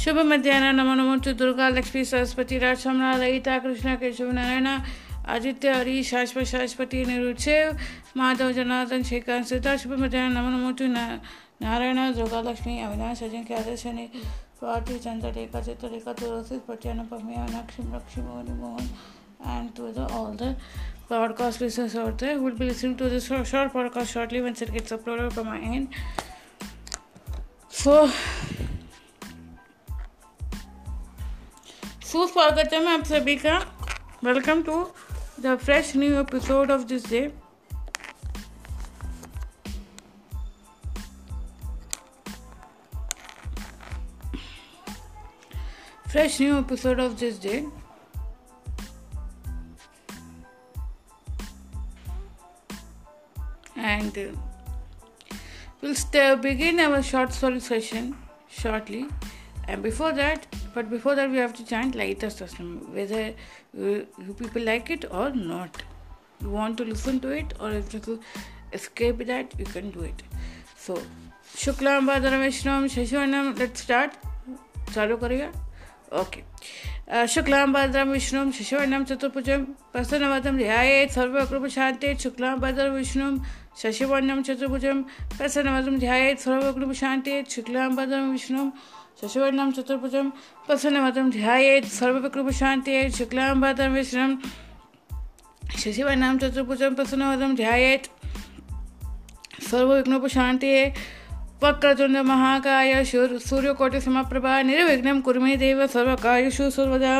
शुभ मध्याह्न नमो नमो to दुर्गा लक्ष्मी सरस्वती राजमला ललिता कृष्ण केशव नारायण आदित्य हरि शाश्वत शाश्वती निरुचेव माधव जनार्दन शेखर सीता शुभ मध्याह्न नमो नमो to नारायण दुर्गा लक्ष्मी अविनाश अजय के आदर्श ने स्वाति चंद्र रेखा चित्र रेखा तुलसी पट्यान Pamya नक्षिम Lakshmi Mohan Mohan and to the all the podcast listeners out there who will be listening to this short, सुस्वागत है मैं आप सभी का welcome to the fresh new episode of this day fresh new episode of this day and uh, we'll st- begin our short story session shortly and before that, but before that we have to chant laita sasnam whether you you people like it or not. You want to listen to it or if you escape that, you can do it. So शुक्लाम भादरम विष्णुम शशिवर्णम let start चालू करेगा okay शुक्लाम भाद्रम विष्णुम शशिवर्णम चतुर्भुजम प्रसन्नवतम ध्यायेत सर्वकृपशान्तेत शुक्लाम भाद्रम विष्णुम शशिवर्णम चतुर्भुजम प्रसन्नवतम ध्यायेत सर्वकृपशान्तेत शुक्लाम भाद्रम शशिवर्णं चतुर्भुजं प्रसन्नवदं ध्यायेत् सर्वविकृपशान्त्यै शुक्लाम्बरं विष्णुं शशिवर्णं चतुर्भुजं प्रसन्नवदं ध्यायेत् सर्वविघ्नोपशान्त्यै वक्रतुण्ड महाकाय सूर्यकोटिसमप्रभा निर्विघ्नं कुर्मे देव सर्वकायुषु सर्वदा।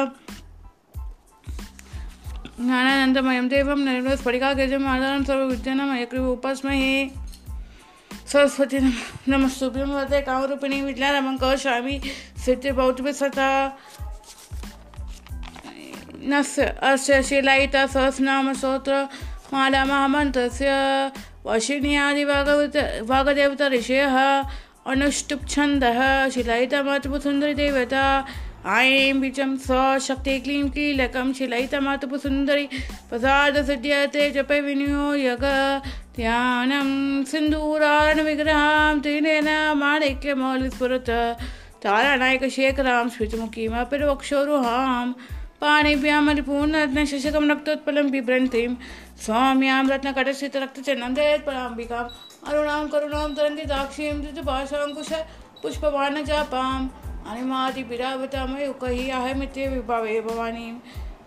ज्ञानानन्दमयं देवं निर्मलस्फटिकागजम् आधारं सर्वविद्यानाम् अयकृ उपास्महे। सरस्वती नम सुभ्यम वदे कामरूपिणी विज्ञान विज्ञानमङ्क स्वामी सिद्धि भौतिक सता नस् अस्य शिलायिता सहस्रनाम स्तोत्र माला महामन्त्रस्य वशिन्यादिभागवत भागदेवता ऋषयः अनुष्टुप् छन्दः शिलायितमातुपुसुन्दरीदेवता ऐं बीजं स्वशक्ति क्लीं क्लीलकं शिलायितमातुपुसुन्दरी प्रसादसिद्ध्यते जपे विनियोगः ध्यानं सिन्दूरान् विग्रहां त्रिनेन माणिक्यमौलिस्फुरत तारानायकशेखरां श्रुतमुखीमपिर्वक्षोरुहां पाणिभ्यामलिपूर्णरत्न शशकं रक्तोत्पलं बिभ्रन्तीं स्वाम्यां रत्नकटस्थितरक्तचन्नं दयेत् पराम्बिकाम् अरुणां करुणां तरङ्गिताक्षीं धृतभाषाङ्कुश पुष्पवाणचापाम् अनिमादिपिरावतामयुकहि अहमित्ये विभावे भवानीं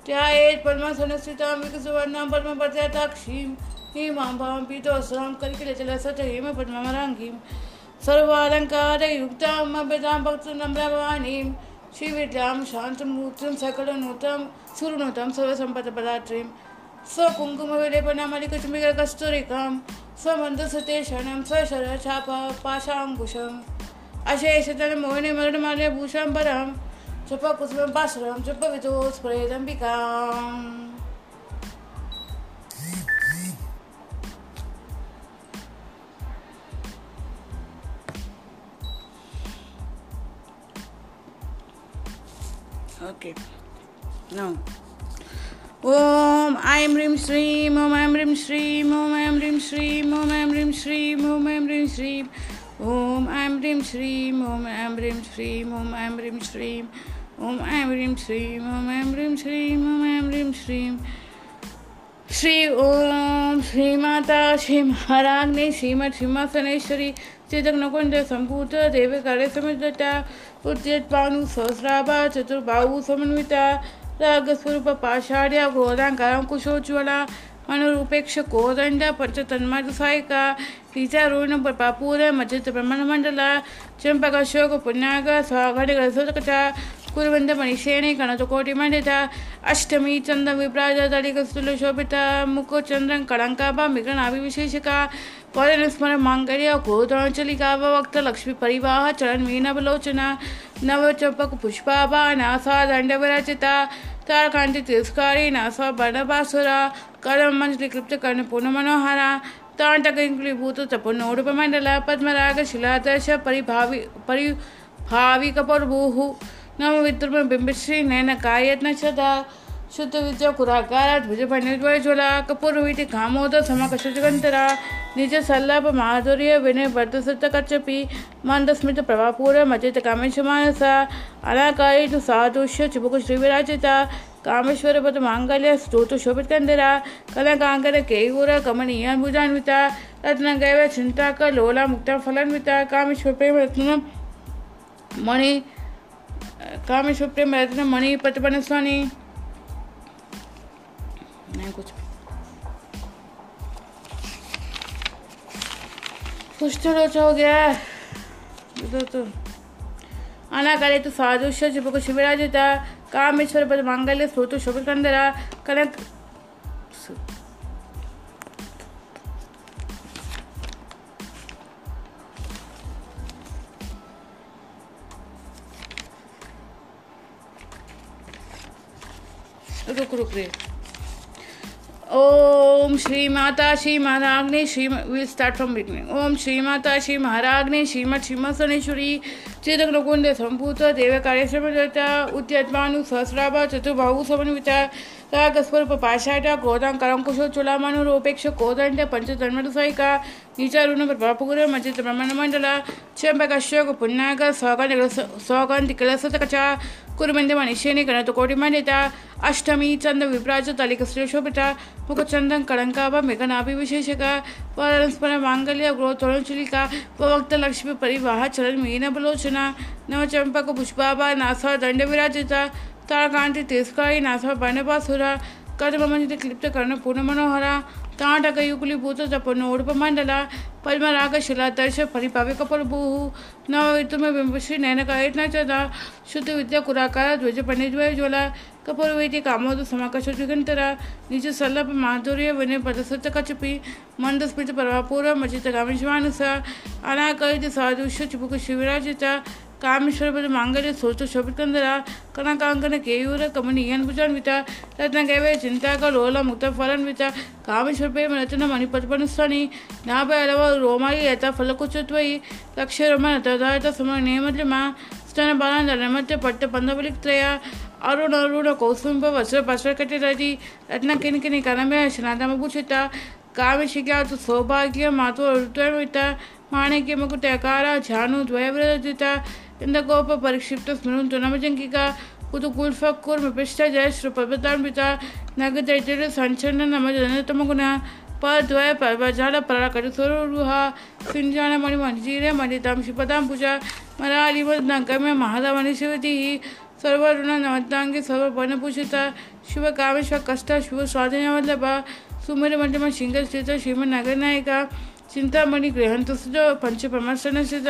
ध्यायेत् पद्मसंस्थितां विकसुवर्णां पद्मपद्याताक्षीं हिमां पीतोस्रां करिकलचलसचयेम पद्मराङ्गीं सर्वालङ्कारयुक्तां मभ्यतां भक्तुं नम्रवाणीं श्रीविद्यां शान्तमूर्तिं सकलनूतं सुरनुतं सर्वसम्पदपदात्रीं स्वकुङ्कुमविलेपनामलिकुचुम्बिककस्तूरिकां स्वमन्दसुतेषणं स्वशरशापाशाङ्कुशम् अशेषतनमोहिनीमरणमाल्यभूषां परां चपकुसुमं पाशुरां चपविदोस्फुरेदम्बिकाम् Okay. Now. ॐ ऐं ह्रीं श्रीं ॐ ऐं ह्रीं श्रीं ॐ ऐं ह्रीं श्रीं ॐ ऐं ह्रीं श्रीं ॐ ऐं ह्रीं श्रीं ॐ ऐं ह्रीं श्रीं ॐ ऐं ह्रीं श्रीं ॐ ऐं ह्रीं श्रीं ॐ ऐं ह्रीं श्रीं ॐ ऐं ह्रीं श्रीं ॐ ऐं ह्रीं श्रीं श्री ओम श्रीमाता श्री महाराग्नि श्रीमद सिंहासनेश्वरी चिदग्नकुंड संभूत देव कार्य समिता उद्यत्पानुसहस्राभा चतुर्बाहु समन्विता। रागस्वरूप पाषाढ्या घोराङ्गारं कुशोज्ज्वला मनोरूपेक्ष कोदण्ड पञ्चतन्मादुसायिका सीतारूण पापूर मजित ब्रह्मणमण्डल। चम्पकशोक पुण्याग स्वाघटकसोदकच कुर्वन्त मणिषेणे गणतकोटिमण्डित अष्टमी चन्द्र विभ्राजतलिकस्तुलशोभिता मुकुचन्द्रं कलङ्काभा मिगणाभिविशेषिका ಪೌರಸ್ಮರ ಮಾಂಗಲ್ಯ ಗೋಧರಾಂಚಲಿಗಾವ ವಕ್ತ ಲಕ್ಷ್ಮೀ ಪರಿವಾಹ ಚರಣ ಮೀನವಲೋಚನ ನವ ಚಂಪಕ ಪುಷ್ಪಾಭಾ ನಾಸ ದಂಡವರಚಿತ ತಾರಕಾಂತಿ ತಿರಸ್ಕಾರಿ ನಾಸ ಬಣಬಾಸುರ ಕಲಮಂಜಲಿ ಕೃಪ್ತ ಕರ್ಣ ಪೂರ್ಣ ಮನೋಹರ ತಾಂಟಕೀಭೂತ ತಪನೋಡುಪಮಂಡಲ ಪದ್ಮರಾಗ ಶಿಲಾದರ್ಶ ಪರಿಭಾವಿ ಪರಿಭಾವಿಕ ಪ್ರಭು ನವ ವಿದ್ರುಮ ಬಿಂಬಿಶ್ರೀ ನಯನ ಕಾಯತ್ನ ಶದ शुद्ध विद्या कुराकारात भुजपण्डितवय ज्वला कपूर्वीति कामोद समकशगंतरा निज सल्लभ, माधुर्य, विनय वर्धसृत कच्चपि मंदस्मित प्रभापूर मजित कामेश मानसा अनाकारी तु सादुष्य चुबुक श्रीविराजिता कामेश्वर पद मांगल्य, स्तोतु शोभित कंदरा, कला कांकर केयूर, कमनीय भुजान्विता रत्न गैव चिंता कर लोला, मुक्ता फलान्विता, कामेश्वर प्रेम रत्न मणि, कामेश्वर प्रेम रत्न मणि पटपन स्वानी। नहीं कुछ कुछ तो रोचा हो? गया तो तो आना करे तो साधुष्य चिपको शिवराजिता कामेश्वर पद मांगल्य स्तोत्र शोभित कंदरा कनक रुक रुक रे ओम श्री माता Shri महाराग्नि Shri will start from beginning ओम श्री माता श्री महाराग्नि श्रीमद चेतक नकुंड संभूत देव कार्यश्रम दत्ता उद्यत्मानु सहस्राभा चतुर्बाहु, समन्विता स्वरूप पाषाढ क्रोधं करंकुशो चुलामनुरूपेक्ष कोदंड पंचतन्मदसैक नीचारुण, प्रभापुर मजित ब्रह्मणमण्डल चंपकश्योक पुन्नाग स्वगन स्वगन्धि किलसतकच ಕುರುಮಂದೆ ಮಣಿಷೇನೆ ಗಣತಕೋಟಿ ಮಂಡಿತ ಅಷ್ಟಮಿ ಚಂದ ವಿಪ್ರಾಜ ತಲಿಕ ಶ್ರೀಶೋಭಿತ ಮುಖ ಚಂದಂ ಕಳಂಕಾಭ ಮೇಘನಾಭಿ ವಿಶೇಷಕ ಪರಸ್ಪರ ಮಾಂಗಲ್ಯ ಗೃಹತೊಳಚುಲಿಕ ಪವಕ್ತ ಲಕ್ಷ್ಮಿ ಪರಿವಾಹ ಚಲನ್ ಮೀನಬಲೋಚನ ನವಚಂಪಕ ಪುಷ್ಪಾಭ ನಾಸ ದಂಡ ವಿರಾಜಿತ ತಾಳಕಾಂತಿ ತಿರಸ್ಕಾರಿ ನಾಸ ಬಣ್ಣಪಾಸುರ ಕರ್ಮಮಂಜಿತ ಕ್ಲಿಪ್ತ ಕರ್ಣ ಪೂರ್ಣ ಮನೋಹರ ತಾಟಕ ಯುಕುಲಿ ಭೂತ ತಪನು ಉಡುಪ ಮಂಡಲ ಪದ್ಮರಾಗ ಶಿಲಾ ದರ್ಶ ಪರಿಪಾವೆ ಕಪಲ ಭೂಹು ನವ ವಿತುಮ ಬಿಂಬಶ್ರೀ ನಯನ ಕಾಯತ್ನ ಚದ ಶುದ್ಧ ವಿದ್ಯಾ ಕುರಾಕಾರ ಧ್ವಜ ಪಣಿದ್ವಯ ಜ್ವಲ ಕಪೂರ ವೈದ್ಯ ಕಾಮೋದ ಸಮಾಕಶ ದ್ವಿಗಂತರ ನಿಜ ಸಲ್ಲಪ ಮಾಧುರ್ಯ ವಿನಯ ಪದಸತ್ತ ಕಚಪಿ ಮಂದಸ್ಮಿತ ಪರವಾಪೂರ ಮಚಿತ ಗಾಮಿಷಮಾನಸ ಅನಾಕೈತ ಸಾಧುಷ್ಯ ಚಿಪುಕ ಶಿವರಾಜಿತ ಕಾಮೇಶ್ವರ ಮಾಂಗಲ್ಯ ಸೋಚ ಶೋಭಿತಂದರ ಕನಕಾಂಕನ ಕೇಯೂರ ಕಮನೀಯನ್ ಭುಜಾನ್ವಿತ ರತ್ನಗೈವೆ ಚಿಂತಾಕ ಲೋಲ ಮುಕ್ತ ಫಲನ್ವಿತ ಕಾಮೇಶ್ವರ ಪ್ರೇಮ ರಚನ ಮಣಿಪತ್ಪನುಸ್ಥಾನಿ ನಾಭ ಹಲವಾರು ರೋಮಾಯಿ ಯಥ ಫಲಕುಚತ್ವಯಿ ಲಕ್ಷ ರೋಮ ತದಾಯತ ಸಮ ನೇಮದ್ಲಿಮ ಸ್ತನ ಬಾಲಾಂದ ನಮತ್ಯ ಪಟ್ಟ ಪಂದಬಲಿಕ್ತ್ರಯ ಅರುಣ ಅರುಣ ಕೌಸುಂಬ ವಸ್ತ್ರ ಪಸ್ತ್ರ ಕಟ್ಟಿರದಿ ರತ್ನ ಕಿನಿಕಿನಿ ಕನಮೆ ಶನಾದಮ ಭೂಷಿತ ಕಾಮೇಶಿಗ್ಯಾತು ಸೌಭಾಗ್ಯ ಮಾತು ಋತುವಿತ ಮಾಣಿಕ್ಯ ಮುಕುಟ ಅಕಾರ ಜಾನು ದ್ವಯವ್ರಜಿತ चंद्रगोप परीक्षिप्त स्मरण तुनमजंकिका तो कुत कुलफकुर मिपिष्ट जय श्रुपतान्वित नग चैत्र संचलन गुण पर द्वय पर जल प्रकट स्वरूहा सिंजान मणि मंजीर मणिताम श्रीपदाम पूजा। मरारी वन गम्य महादा कामेश्वर कष्ट शिव स्वाधीन वल्लभ। सुमर मंडम सिंह स्थित श्रीमन नगर नायिका। चिंतामणि गृहंतुज पंचप्रमर्शनस्थित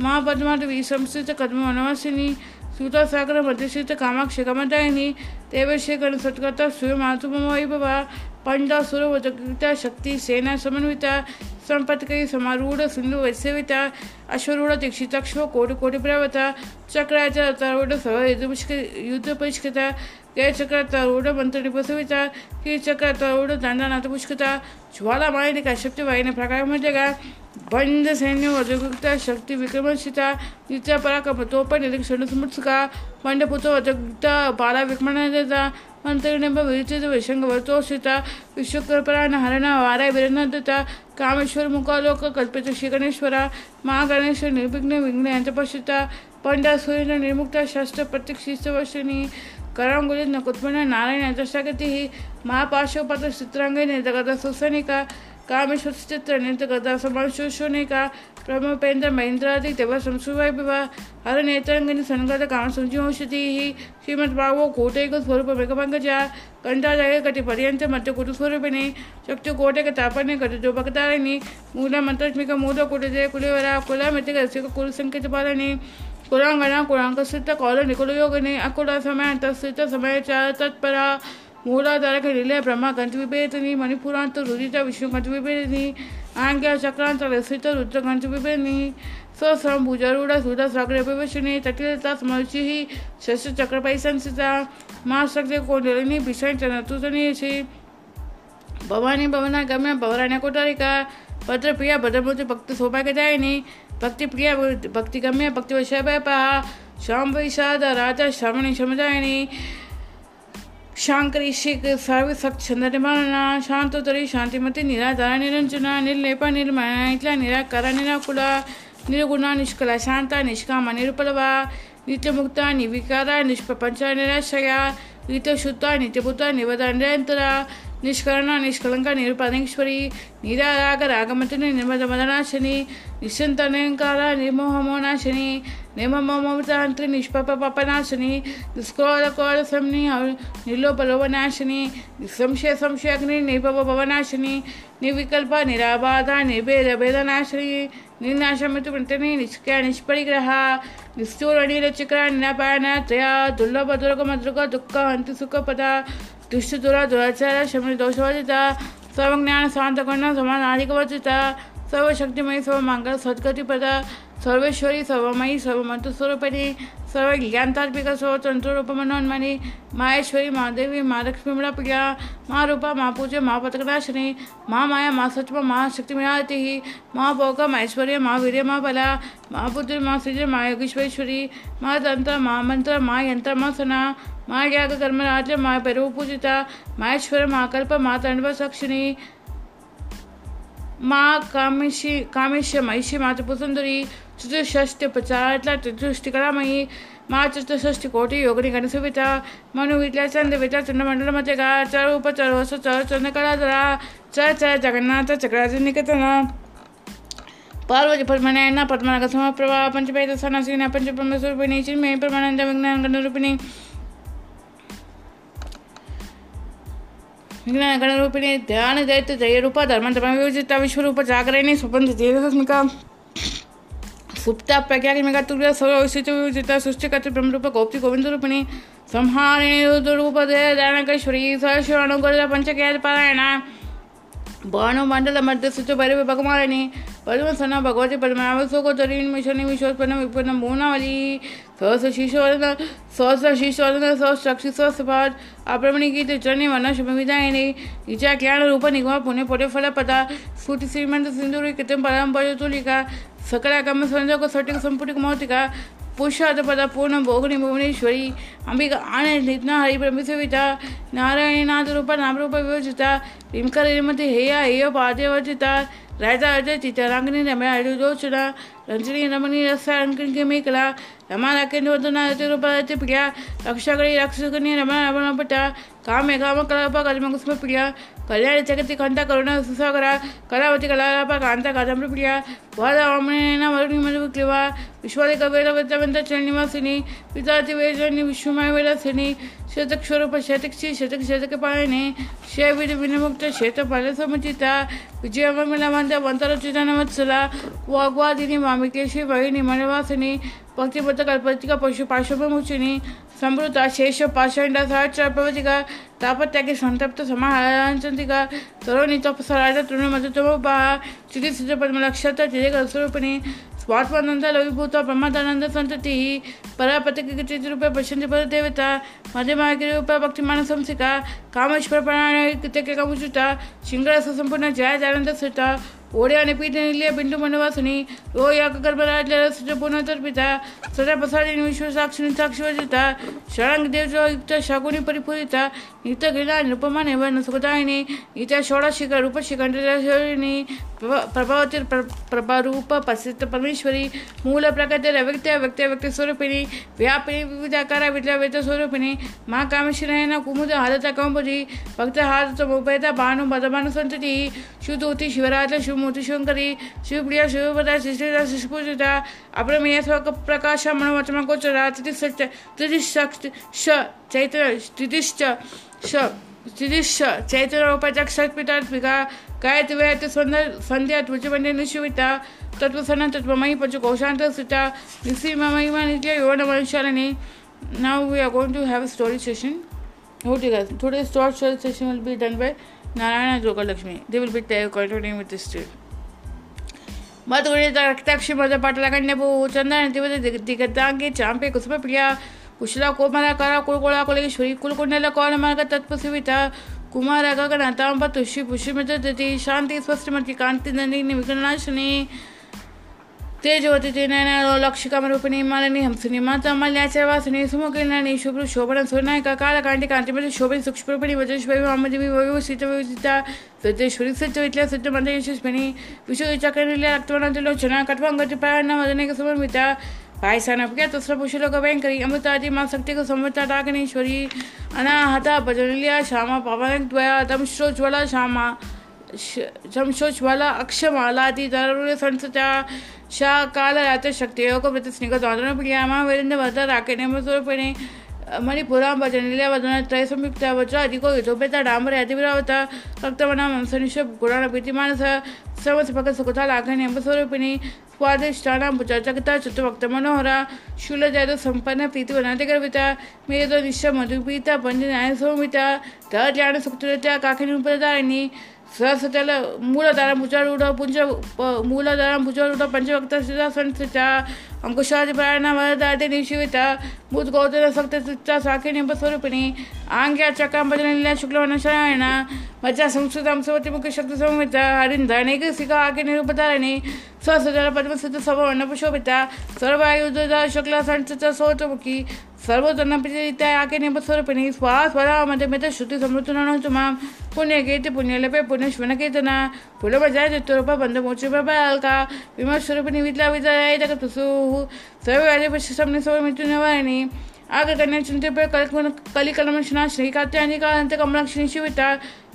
महापद्माट विसंस्थित कद्म वनवासिनी सूतासागर मध्यस्थित कामाक्षी कमदायिनी देवश्री गण सत्कर्ता सूर्य मातुम वैभव पंडा सुरवता शक्ति सेना समन्विता संपत्करी समारूढ़ सिंधु वैसेविता अश्वरूढ़ दीक्षिताक्ष कोटि कोटि તે ચક્રતા રૂઢ મંત્રને પૃથ્વીતા કે ચક્રતા રૂઢ દંડનાથ પુષ્કતા ज्वालामय का शब्द वाहिनी प्रकार में जगह बंद सैन्य औद्योगिकता शक्ति विक्रमशिता, नित्या पराक्रम तोप निरीक्षण स्मृतका मंडपुतो औद्योगिकता बाला विक्रमणता मंत्रिणब विरचित विशंग वर्तोषिता विश्वकर्पराण हरण वाराय विरनदता, कामेश्वर मुखालोक कल्पित श्री गणेश्वरा महा गणेश निर्विघ्न विघ्न यंत्रपशिता पंडा सूर्य निर्मुक्ता शास्त्र प्रत्यक्षित वर्षिणी करांगुलित नकुत्मन नारायण अंतर्शागति महापाशोपत चित्रांगे निर्गत सुसनिका कामेश्वर चित्र निर्गत समाशोषोनिका प्रमपेन्द्र महेन्द्रादि देव संसुवैभव हर नेत्रांगनि संगत काम संजीवौषधि श्रीमद्भागवो कोटैक स्वरूप मेघपंकज कंठादय कटि पर्यंत मध्य कुटु स्वरूपिणी शक्ति कोटैक तापने कटि जो भक्तारिणी मूल मंत्रस्मिक मूल कुटजय कुलेवरा कुला मितिक रसिक कुल कुराङ्गणा कुराङ्कस्य च कौलनिकुलयोगिने अकुलसमयन्तस्य च समयचार तत्परा। मूलाधारकलिले ब्रह्मगन्तविभेदिनि मणिपुरान्त रुदित विभेदनी आङ्ग्या चक्रान्तलसित सुध सागर सुदसग्रविवशिनि तटिलता स्मरुचिः शस्त्रचक्रपै संसिता मा शक्ति को निलिनी भीषण चंद्रतुतनी भीषणचनतुसनिषि भवानी भवनागम्य भवराण्यकोटारिका भद्रप्रिया भद्रमूर्ति भक्त सौभाग्यदायिनी। भक्ति प्रिय, भक्ति गम्य, भक्ति वैशवपः शाम्बविषाद राजा श्रवणि शमदायिनी शांकरी, शिख सर्वसक्त छंद निर्माणा शांतोतरी शांतिमती, निराधार, निरंजन, निर्लेप निर्माणा इतला निराकारा, निराकुला, निर्गुणा, निष्कला, शांता, निष्काम, निरुपलवा, नित्यमुक्ता, निविकार, निष्प्रपंच निराशया नित्यशुद्धा नित्यभूत निवदा, निरंतरा निष्करण, निष्कलंक निरुपानेश्वरी निराराग, रागमतिनी निर्मदमदनाशिनी निश्चंत निरंकार निर्मोहमोनाशिनी निर्मममतांत्री निष्पाप पापनाशिनी निष्कोल कोल समनी निर्लोपलोपनाशिनी, निसंशय, संशयाग्नि निर्भव भवनाशिनी निर्विकल्प, निराबाधा निर्भेद निर्नाशमृत्युप्रत्यनी निष्क्रिया निष्परिग्रह निष्ठूर निरचिक्र निरापायन त्रया दुर्लभ दुर्गम दुर्ग दुःख हंति सुखपदा दुष्टदुर दुराचार शमी दोषवर्जित सर्वज्ञान शांतकर्ण समानाधिकवर्जित, सर्वशक्तिमयी सर्व मंगल सद्गतिपद सर्वेश्वरी सर्वमयी सर्वमंत्रस्वरूपिणी सर्व ज्ञानतात्विक सर्व तंत्ररूपमनोन्मणी माहेश्वरी महादेवी माँ लक्ष्मी प्रिया माँ रूपा माँ पूज्य माँ पतकनाशिनी माँ माया माँ सचम माँ शक्ति मिलाती ही माँ भोग ऐश्वर्य माँ वीर माँ बला माँ पुत्र माँ सृजन माँ योगेश्वरेश्वरी माँ तंत्र माँ मंत्र माँ यंत्र माँ सना माँ याग कर्मराज माँ भैरव पूजिता माहेश्वर, महाकल्प माँ तंडव सक्षिणी माँ कामेशी कामेश्य महिषी माता पुसुंदरी चतुष्षष्टि प्रचारातला चतुष्टिकलामयी मा चतुष्षष्टि कोटी योगिनी गणसुविता मनुवितल्या चंदवितल्या चंद्रमंडलमध्ये गा, चर उपचर वस चर चंद्रकला जरा चर चर जगन्नाथ चक्राचे निकेतना। पार्वती पद्मनायना पद्मनाग समप्रभा पंचपेद सनासीना पंचब्रह्मस्वरूपिणी चिन्मय परमानंद विज्ञान गणरूपिणी गणरूपिणी ध्यान दैत्य जयरूप धर्म धर्म वियोजिता विश्वरूप जागरणी स्वपंथ तेजस्मिका सुप्ता प्रज्ञात्मिका तुर्य सर्वस्थित वियोजिता सृष्टिकर्त ब्रह्मरूप गोप्ती गोविंद रूपिणी संहारिणी रुद्ररूप दयानकेश्वरी सहशिव अनुग्रह पंचकेत पारायणा। भानुमंडल मध्य सुच भैरवी भगमालिनी पद्मसना, भगवती पद्मावसोकोतरी मिशनी, विश्वोत्पन्न भुवनावली सहस शिशोदन सहस शिशोदन सहस चक्षी सहस्रपाद अप्रमणी गीत चरणी वर्ण शुभविदायिनी हिच्या ज्ञान रूप निगमा, पुणे फल पदा स्फुटी श्रीमंत सिंधुरी कृत्रिम परंपरा तुलिका आगम संजय को सटिक संपुटिक मौतिका पुरुषार्थपद पूर्ण भोगनी भुवनेश्वरी अंबिका आनंद नितना हरिब्रह्मसविता नारायणी नाथरूप नामरूप वियोजिता रीमकर रीमती हेया हेय पादेवर्जिता राजा अजय चितरांगनी रमया हरिदोचना रंजनी रमणी रसांकनी मेकला रमाला केंद्रवदना रूपाचे प्रिया रक्षाकरी रक्षकनी रमण रमणपटा कामे काम कलाप कलमकुस्म प्रिया कल्याण जगती कंठ करुणा सुसागरा कलावती कलाप कांता कादंबरी प्रिया वादावामणेन वरुणी मधुक्लिवा विश्वादिक वेदवृत्तवंत चरणनिवासिनी पिताची वेदनी विश्वमय वेदसिनी शतक स्वरूप शतकची शतक शतक पाळणे शयविध विनमुक्त शेतपाल समुचिता विजयमंगलवंत वंतरचिता नवत्सला वाग्वादिनी मामिकेशी वहिनी मनवासिनी भक्तिबद्ध कल्पतिका पशु पार्श्वमुचिनी समृद्ध शेष पाषांड सहस्र प्रवतिका तापत्यागी संतप्त समाहारांचंतिका सर्व नितपसराज तृणमधुतमोपा चिकित्सित पद्मलक्षात तिथे स्वरूपिणी स्वात्मानंद लविभूत प्रमादानंद संतती परापतिकिचिरूपे पश्यन्ति पददेवता मध्यमागिरूपा भक्तिमान संसिका कामेश्वर प्राणाय कामुचिता शिंगरस संपूर्ण जय ओढे आणि पीठ निलिय बिंदू मनवासनी। ओ या गर्भराजल्या पुनर्तर्पिता सदा प्रसादी विश्व साक्षी साक्षीवर्जिता षडांग देव युक्त शाकुनी परिपूरिता। नित्य गेला निरुपमा निवर्ण सुखदायिनी। इत्या षोडशिका रूपशिखंडिनी प्रभावती प्रभारूप प्रसिद्ध परमेश्वरी। मूल प्रकृती व्यक्त व्यक्त व्यक्त स्वरूपिणी। व्यापिनी विद्या वेद स्वरूपिणी। मा कुमुद हालता कंबुजी भक्त मुपैता भानु मदभानु संतती। शिवमूर्ती शिवंकरी शिवप्रिया शिवपदा शिष्टिता शिष्पूजिता अप्रमेय स्वक प्रकाश मनोवचमा गोचरा तिथिश्च तिथिशक्ति चैत्र चैत्र संध्या त्वचबंडे निशिविता तत्वसना तत्वमयी पंचकोशांत स्थिता निसीमयी नित्य योन मनुष्याలని now we are going to have a story session. Okay guys, today's story session will be done by Narayana Jogalakshmi they will be continuing with this story मधुगुणिता रक्ताक्षी मध पाटला कन्याभू चंदन दिवस दिगतांगी चांपे कुसुम प्रिया। कुशला कोमला करा कुळकुळा कुलेश्वरी कुलकुंडला कौन मार्ग, तत्पसविता। कुमार गगनातांब शांति स्पष्ट दती की कांति नंदी नंदिनी तेजवती तेनयना लक्षिकामरूपिणी मालिनी हंसिनी माता मल्याच्या वासिनी सुमुखिनी शुभ्र शोभन सुनायका कालकांटी कांतीमध्ये शोभन सूक्ष्मरूपिणी वजेश्वरी वामदेवी वैभव सीतविता सत्येश्वरी सत्यवितल्या सत्यमंत्र यशस्विनी विश्वचक्रनिल्या रक्तवर्णातिलोचना कट्वांगती प्रायण मदने समर्मिता पायसानप्या तस्र पुषलोक भयंकरी अमृतादि माँ शक्ति संवृता डागनेश्वरी अनाहता भजनल्या श्यामा पवन द्वया तमश्रोज्वला श्यामा शंशोज्वला अक्षमालादि दरुर संसता शा काल रात्र शक्ति योग प्रति वीरेंद्र वरदा राके नेमस्वरूपिणी मणिपुरां भजनिल्या वदन त्रय संयुक्ता वज्र अधिको युधोपेता डांबर अतिविरावता रक्तमना मंसनिश गुणान प्रीतिमान समस भगत सुखता लाघन एंबस्वरूपिणी स्वादिष्टानां चर्चकता चित्तभक्त मनोहरा शूलजय संपन्न प्रीति बनाते गर्विता मेरे तो निश्चय मधुपीता पंच न्याय तर ज्ञान सरसजल मूलधारा भुजरूढ़, पुंज मूलधारा भुजरूढ़, पंचभक्त सिद्धासनचा अंकुशाज प्राण वरदाते निशिविता भूत गौतम, सक्त, सिच्चा, साखी निप स्वरूपिणी, आंग्या चकांबजन शुक्ल वनशरायण वचा संस्कृत, अंशवती, मुख्य शक्ति संहिता, हरिंद अनेक सिखा आगे निरूपतारिणी ससजल पद्म, सिद्ध, सभा पुशोभिता सर्वायुध शुक्ल संस्थित सौतमुखी सर्वजनपचिताय आकेनिपस्वरूपिणि स्वास्वरामतिमित श्रुतिसमृतुनानुचमां पुण्यकीर्ति पुण्यलपे, पुण्यश्वनकीर्तन पुलमजाय चित्तरूप बन्धमोक्षबालका विमर्शरूपिणि विद्या विजयाय जगतसुः। सर्वव्याजपशिषं निसवमित्युनिवारिणि आगकन्या चिन्त्य कलिकलमशना श्रीकात्यानिकान्त कमलाक्षिणी शिविता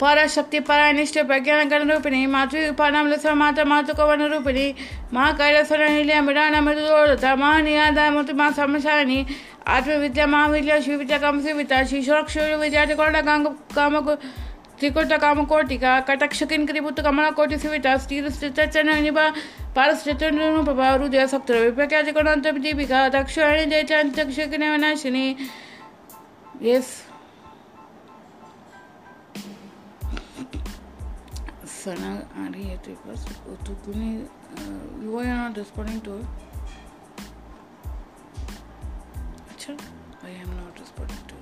यंत्र निकलेश्वरी मैत्राभिवासन लभ्य महापयस तो कोश की मैत्राभिवासन लभ्य महाप्रसाक्षिणी పరాశక్తి పరానిష్ట ప్రజ్ఞాన రూపిణి మాతృ ఉపానామల మాత మాతృకవన రూపిణి మా కైలాసర నిలయ మిడాన మృదుదోడత మా నియాదామృతి మా సమశాని ఆత్మవిద్య మా విద్య శివిద్య కంసివిత శిశోక్షుడు విద్యార్థి కొండ కామ కామకు త్రికుట కామకోటిక కటక్షకింకరిపుత్త కమలకోటి సివిత స్థిర స్థితచన నిభ పారస్థితును ప్రభా హృదయ సప్త విపక్యాది కొనంత దీపిక దక్షిణ జయచాంతక్షకిన వినాశిని ఎస్ Sana आ रही है तेरे पास तो तूने you are not responding to अच्छा I am not responding to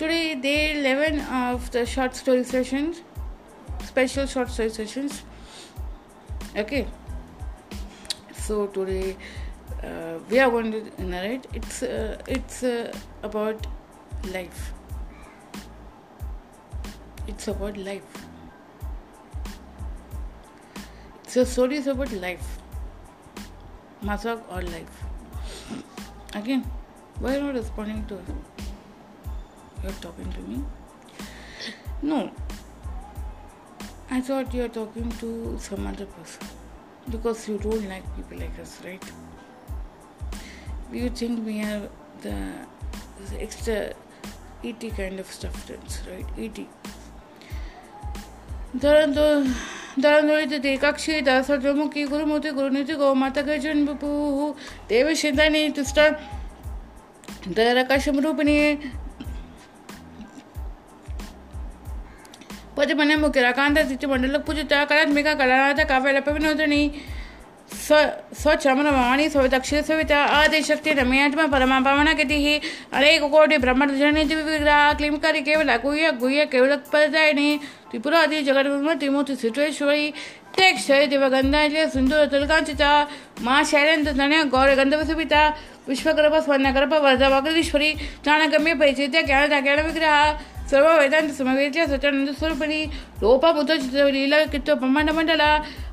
Today, day 11 of the short story sessions, special short story sessions. Okay, so today uh, we are going to narrate. It's uh, it's uh, about life. It's about life. So story is about life. Masak or life. Again, why are you not responding to him? You're talking to me? No. I thought you're talking to some other person. Because you don't like people like us, right? You think we are the extra ET kind of stuff, right? ET. The, ದಾನೊಳಿತು ದೇಕಾಕ್ಷಿ ದಾಸೋಮುಖಿ ಗುರುಮೂರ್ತಿ ಗುರುನಿತಿ ಗೋಮಾತ ಗಜನ್ ವಿಭು ದೇವಶಿಂದಾನಿ ತುಷ್ಟ ದರಕಶಂ ರೂಪಿಣಿ ಪದ ಮನೆ ಮುಖ್ಯ ಕಾಂತ ಮಂಡಲ ಪೂಜಿತ ಕಲಾತ್ಮಿಕ ಕಲಾನಾಥ ಕಾವ್ಯಲಪ ವಿನೋದಣಿ स्वचमनवाणी सवितक्षित सविता आदिशक्ति, रमयात्मा परमा पवन गतिः। अनेक कोटि ब्रह्मण जननी विग्रह क्लीमकारी केवल गुह्य गुह्य केवल पदायिनी त्रिपुरादि जगन्मूर्ति त्रिमूर्ति सिद्धेश्वरी, तेक्षय दिवगंधाजय सिंधुर तुलकांचिता माँ शैलेन्द्र धन्य गौर गंधव सुपिता विश्वगर्भ स्वर्णगर्भ वरदवागरीश्वरी चाणगम्य परिचित्य ज्ञान ज्ञान विग्रह सर्व वेदांत समवेद्य सत्यानंद स्वरूपिणी लोपमुद्ध लीला कित्व ब्रह्मांड मंडल,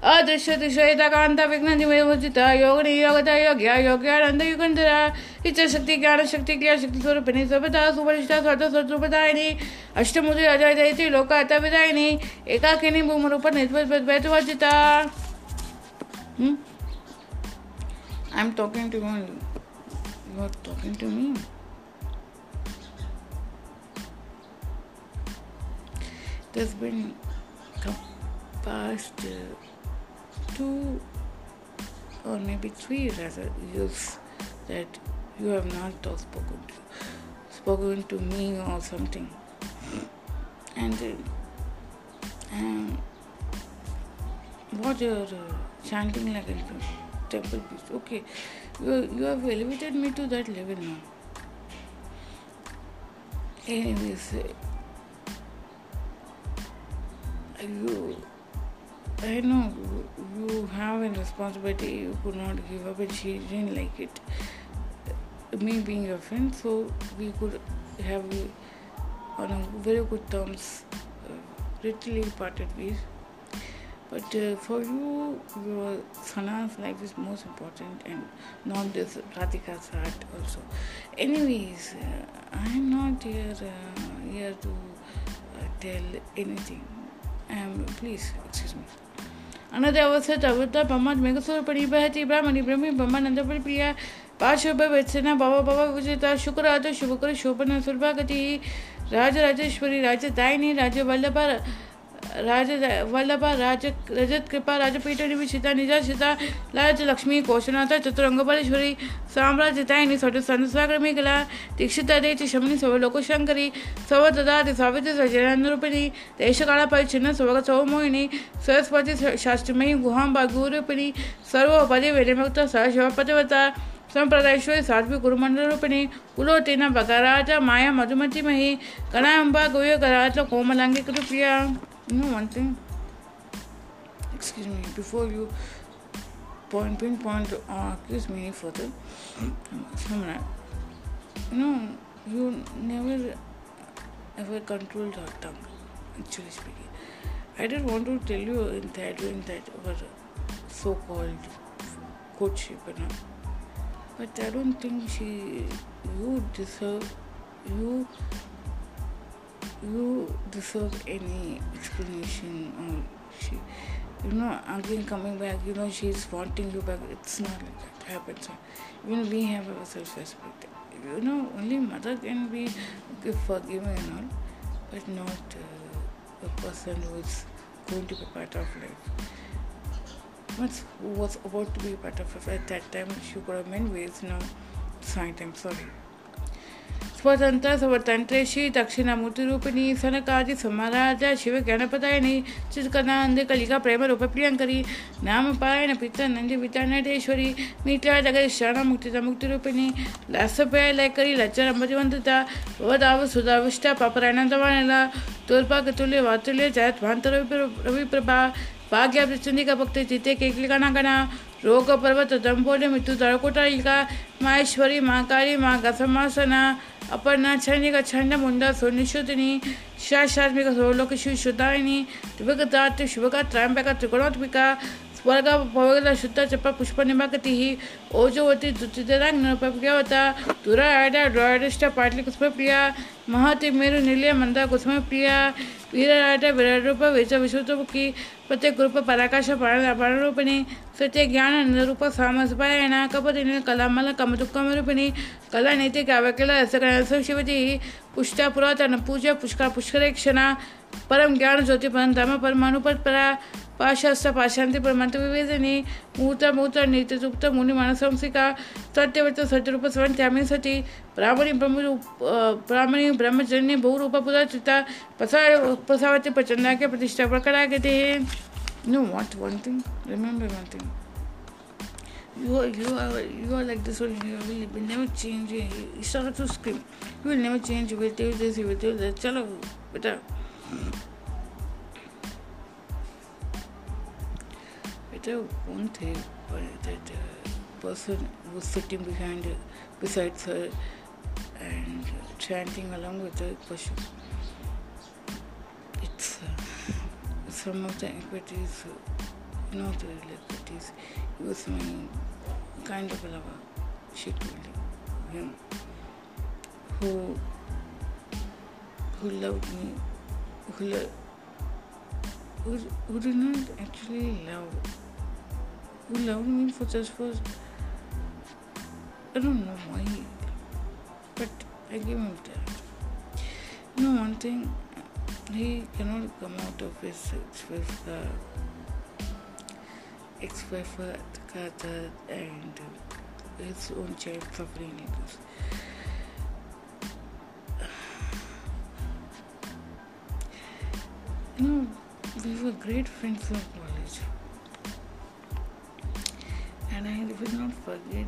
अदृश्य दृश्यता कांत विघ्न निवचित योगिनी योगता योग्य, योग्यानंद युगंधरा, इच्छा शक्ति, ज्ञान शक्ति, क्रिया शक्ति स्वरूपिणी, सर्वदा सुपरिष्ठा स्वतः स्वरूपदायिनी अष्टमुद्री अजय जयती लोक आता विदायिनी, एकाकिनी भूमरूप निर्वचिता I'm talking to you. You are talking to me. There's been past uh, two or maybe three rather years that you have not spoken to spoken to me or something and uh, um, what you're uh, chanting like a temple piece. Okay, you you have elevated me to that level now. Anyways, uh, you. I know you have a responsibility. You could not give up, and she didn't like it. Me being your friend, so we could have on a very good terms, uh, literally parted ways. But uh, for you, your Sana's life is most important and not this Radhika's heart also. Anyways, uh, I'm not here, uh, here to uh, tell anything. Um, please, excuse me. अनदवसत अवता पमत मेघसुर परिबहति ब्राह्मणि ब्रह्मी ब्रह्मानंद प्रिया पाशुभ वत्सना भव भव विजिता शुक्र आद शुभकर शोभन सुरभागति राज राजेश्वरी राजदायिनी राज वल्लभ राज, वल्लभ, राज, रजत, कृपा, राजपीठ निविषिता निजा, सीता, लाज, लक्ष्मी, कौशनाथ, चतुरंगबलेश्वरी साम्राज्यतायिनी सट संसाग्रमी कला दीक्षिता देची शमनी सव शंकरी सव ददा सावित्री सजनानुरूपिणी देशकाला परिचिन्न सवग सौमोहिनी सरस्वती शास्त्रमयी गुहांबा, गुरूपिणी, सर्व पदे वेदमुक्त सहशिवपतिवता संप्रदायेश्वरी, साध्वी गुरुमंडलरूपिणी कुलोतेन बगाराज माया, मधुमती, मही कणांबा गोय करात कोमलांगी, कृपया। You know one thing? Excuse me, before you point pinpoint or accuse me further, you know, you never ever controlled your tongue, actually speaking. I didn't want to tell you in that in that our so called courtship, you know. But I don't think she you deserve you you deserve any explanation or she you know again coming back. You know she's wanting you back. It's not like that happens. Even we have our self-respect. You know only mother can be forgiving and all but not uh, a person who is going to be part of life. What's, who was about to be part of life? At that time she could have many ways now fine I'm sorry स्वतंत्र स्वतंत्रेशी दक्षिणामूर्तिरूपिणी सनकादि समाराज शिव गणपदायिनी चित्कनानंद कलिका प्रेम रूप प्रियंकरी नाम पायन पिता नंदी पिता नटेश्वरी मीट्ला जगत शरण मुक्ति मुक्तिरूपिणी लसपय लयकरी लज्जर अमृतवंतता वदाव सुधाविष्टा पापरायणंदवानेला तोल्पा कतुल्य वातुल्य जयत भांत रवि प्रभा भाग्य का भक्त चिते केकलिका नागना रोग पर्वत दंपोले मृत्यु तड़कोटा माहेश्वरी महाकाली माँ गसमासना छंड मुंडा सोनिशुदिनी शाश्वात्मिक सोलोक शिव शुद्धायिनी त्रिभगता शिवका त्रयंबका त्रिगुणात्मिका स्वर्ग भवगला शुद्ध चप पुष्प निमाकति ओजोवती दुतिदरांग नृपप्रियवता तुरा आडा ड्रॉयडिष्ट पाटली कुष्म प्रिया महति मेरु निलय मंदा कुष्म वीरराट विश्व विश्व की प्रत्येक रूप पराकाश पारणरूपिणी सत्य ज्ञान निरूप स्वाम कपतिनी कलामल रूपिणी कला नीति काव्यकला शिवती पुष्टा पुरातन पूजा पुष्कर पुष्करेक्षणा परम ज्ञान ज्योति परम धर्म परमाणुपत परा पाशास्त्र पाशांति परमंत विवेदनी मूर्त मूर्त नित्य सुप्त मुनि मानसंसिका सत्यवत सत्यरूप स्वर्ण त्यामी सती ब्राह्मणी ब्रह्म ब्राह्मणी ब्रह्मचर्य बहुरूप पुरा चिता पसावती प्रचंडा के प्रतिष्ठा प्रकटा के थे know what one thing remember one thing you are, you are you are like this one. You will, never change. You, start to scream. You will never change. You will tell this you will tell that. chalo beta won't they but that uh, person was sitting behind uh, beside her and chanting along with the question it's uh, some of the equities uh, not really equities he was my kind of lover she told him who who loved me who did not actually love who loved me for just for I don't know why, but I give him that. You know one thing, he cannot come out of his ex-wife, uh, ex-wife uh, and his own child suffering. No, we were great friends from college. And I will not forget,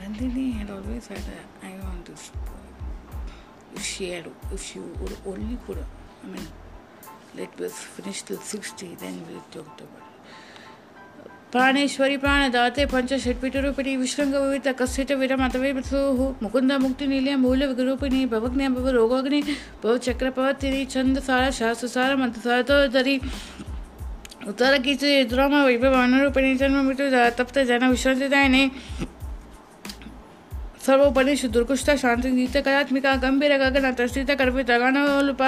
Nandini had always had a eye on this boy. If she had, if she would only could, I mean, let us finish till 60, then we'll talk about it. ಪ್ರಾಣೇಶ್ವರಿ ಪ್ರಾಣದಾತೆ ಪಂಚಷಟ್ಪೀಠರೂಪಿಣಿ ವಿಶ್ರಂಗವಿತ ಕಸ್ಸಿಟ ವಿರಮತವೇ ಮಸೂಹು ಮುಕುಂದ ಮುಕ್ತಿ ನಿಲಯ ಮೂಲ ವಿರೂಪಿಣಿ ಭವಗ್ನಿ ಭವ ರೋಗಾಗ್ನಿ ಭವ ಚಕ್ರಪವತಿನಿ ಚಂದ ಸಾರ ಶಾಸ್ತ್ರ ಸಾರ ಮಂತ್ರ ಸಾರತೋದರಿ ಉತ್ತರ ಕೀಚು ದ್ರೋಮ ವೈಭವ ಅನುರೂಪಿಣಿ ಜನ್ಮ ಮೃತ್ಯು ತಪ್ತ ಜನ ವಿಶ್ರಾಂತಿದಾಯನೆ ಸರ್ವೋಪನಿಷು ದುರ್ಗುಷ್ಟ ಶಾಂತಿ ಗೀತ ಕಲಾತ್ಮಿಕ ಗಂಭೀರ ಗಗನ ತರ್ಷಿತ ಕರ್ಪಿತ ಗಣಲುಪ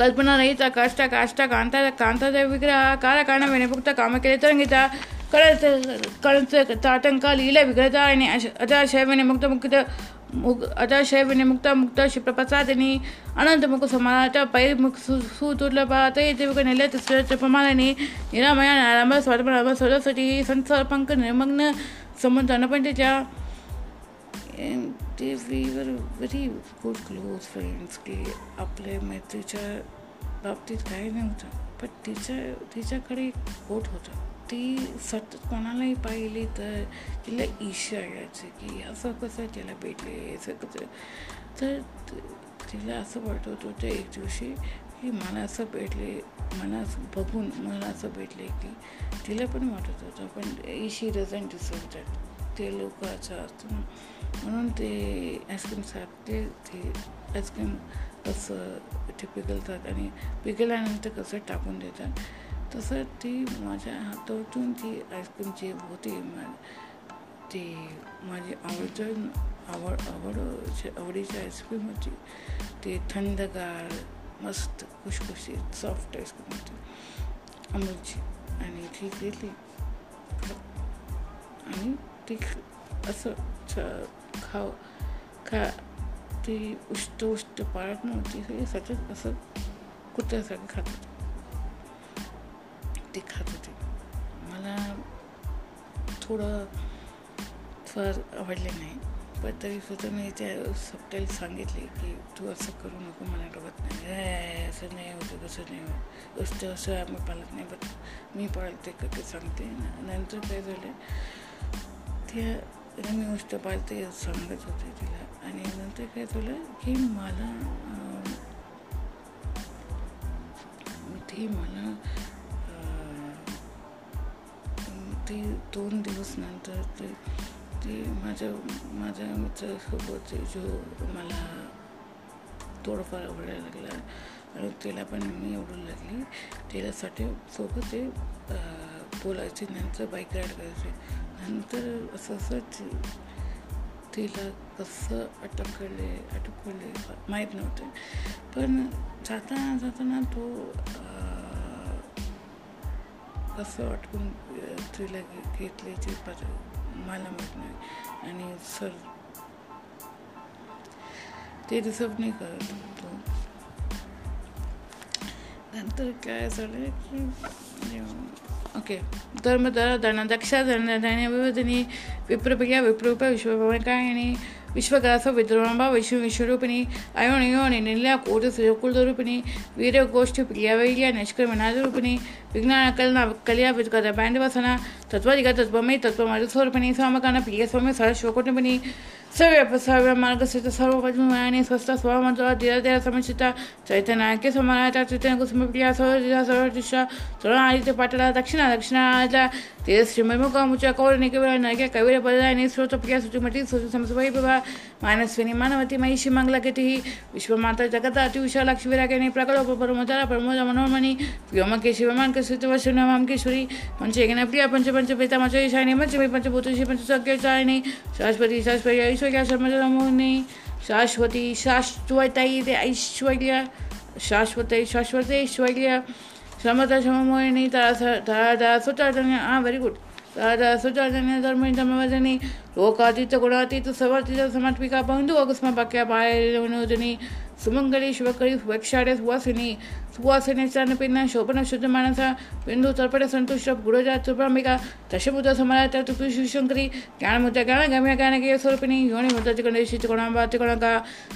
रहित काष्ट काष्ट कांता कांता विग्रह कार कारण विनिपुक्त काम केले तरंगित कळत कळत ताटंक लीला विग्रहता आणि अजाशय विनिमुक्त मुक्त अजाशय विनिमुक्त मुक्त शिप्रप्रसादिनी अनंत मुख समाट पै मुख सुदुर्लभ ते दिवक निलय प्रमाणाने निरामया नारायण स्वातम सरस्वती संसार पंक निर्मग्न समुद्र अनपंचच्या ते we were very good close friends की आपल्या मैत्रीच्या बाबतीत काही नव्हतं. पण तिच्या तिच्याकडे एक कोट होतं. ती सतत कोणालाही पाहिली तर तिला ईशा यायची की असं कसं तिला भेटले असं कसं. तर तिला असं वाटत होतं एक दिवशी की मला असं भेटले मला बघून मला असं भेटले की तिला पण वाटत होतं. पण ईशी डझंट डिसर्व दॅट ते असं असतं म्हणून ते आईस्क्रीम सारखे ते आईस्क्रीम कसं ते पिकलतात आणि पिकल्यानंतर कसं टाकून देतात. तसं ती माझ्या हातातून ती आईस्क्रीमची होती ती माझी आवडतं आवड आवड आवडीची आईस्क्रीम होती ती थंडगार मस्त खुशखुशीत सॉफ्ट आईस्क्रीम होती. अमूलची आणि ती दिली आणि ती असं छ खा ती उष्ट उष्ट पाळत नव्हती हे सतत असं कुत्र्यासारखं खात होती ती खात होती मला थोडं फार आवडले नाही, पण तरी सुद्धा मी त्या सबटेल सांगितले की, तू असं करू नको, मला आवडत नाही. असं नाही होतं, तसं नाही होत. गोष्ट असं आम्ही पाळत नाही बट मी पाळते का सांगते. नंतर काय झालं, त्या मी उष्टपाल ते सांगत होते तिला. आणि नंतर काय झालं की मला ती मला ती दोन दिवस नंतर ते ती माझ्या माझ्या मित्रासोबत जो मला थोडंफार आवडायला लागला आणि तिला पण मी आवडू लागली. तिच्यासाठी सोबत ते बोलायचे नंतर बाईक राईड करायचे. नंतर असं असं तिला कसं अटकले अटकवले माहीत नव्हते. पण जाताना जाताना तो कसं अटकून तिला घेतले ते मला माहीत नाही. आणि सर ते रिझर्व नाही करत तो. ओके धर्मधर धन दक्ष धन धन्य विवधनी विप्रप्रिया विप्रूप विश्वकायणी विश्वगास विद्रोंबा विश्व विश्वरूपिणी अयोनि योनि निर्लया कोट सुकुलरूपिणी वीर गोष्ठ प्रियावैर्य निष्क्रमणारूपिणी विज्ञान कलना कलिया विद्गत बैंडवसना तत्वदिग तत्वमय तत्वमरुस्वरूपिणी सामकान प्रिय स्वामी स्वस्थ स्वमंत्र धीर दिशा सर्व आदित्य पाटला दक्षिण दक्षिणाला ते श्रीममुख मुचा कौर निकविर नैके कविर पदानि स्रोत प्रिया सुचिमती सुचि समसवै प्रभा मानस्विनी मानवती महिषी मंगलकेति विश्वमाता जगता अतिविशा लक्ष्मीरागिनी प्रकल्प परमोदरा प्रमोद मनोरमणि व्योमके शिवमान के सुतवशुनमाम केश्वरी पंचेगन प्रिया, पंच पंच पिता, मच ईशानी पंचमी पंचभूतशी पंचसज्ञचारिणी शाश्वती शाश्वती, ऐश्वर्या शर्मजनमोहिनी शाश्वती शाश्वतै ऐश्वर्य। शाश्वते शाश्वते, ऐश्वर्य। श्रमता श्रममोहिनी तारा सुचार्जन्य हाँ व्हेरी गुड तारा सुचार्जन्य धर्म धर्मवजनी लोकातीत, गुणातीत सवर्तीत समर्पिका बंधु अगस्म पाक्या पाय सुमंगली शिवकरी सुभक्षार्य सुवासिनी। सुवासिने पिन्न शोभन शुद्ध मानसा बिंदू तर्पण संतुष्ट गुरुजा तुर्भांबिका दशभूत तुपी शिवशंकरी ज्ञान मुद्दा ज्ञान गम्य ज्ञान के स्वरूपिणी। योनि मुद्दा गणेशित गुणा बात गुणका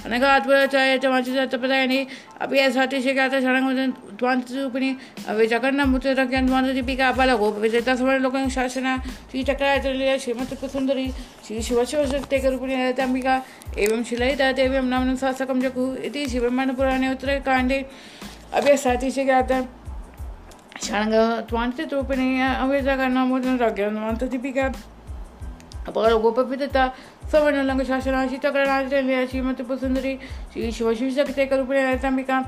अनगा अद्भुताय च वाचित तपदायनि। अपि असाति शिकात शरणं द्वांत रूपिणी। अवे जगन्ना मुद्दा रज्ञान द्वांत दीपिका। अपाला गोप विजेता समर लोकं शासना। श्री चक्राय श्रीमती सुंदरी श्री शिवशिव शक्ति रूपिणी ललितांबिका एवं शिलयिता देव्यं नाम शासकं जगु इति शिवमानपुराणे उत्तरकाण्डे। अभ्यासाति शिकात षाणग त्वांतित रूपिणी अवेदकर्णा मुद्रण रज्ञान दीपिका अपगर गोपपिता सवर्णलंग शासना शीतकरणाचार्य श्रीमती पुसुंदरी श्री शिवशिवशक्ति रूपिणी ललितांबिका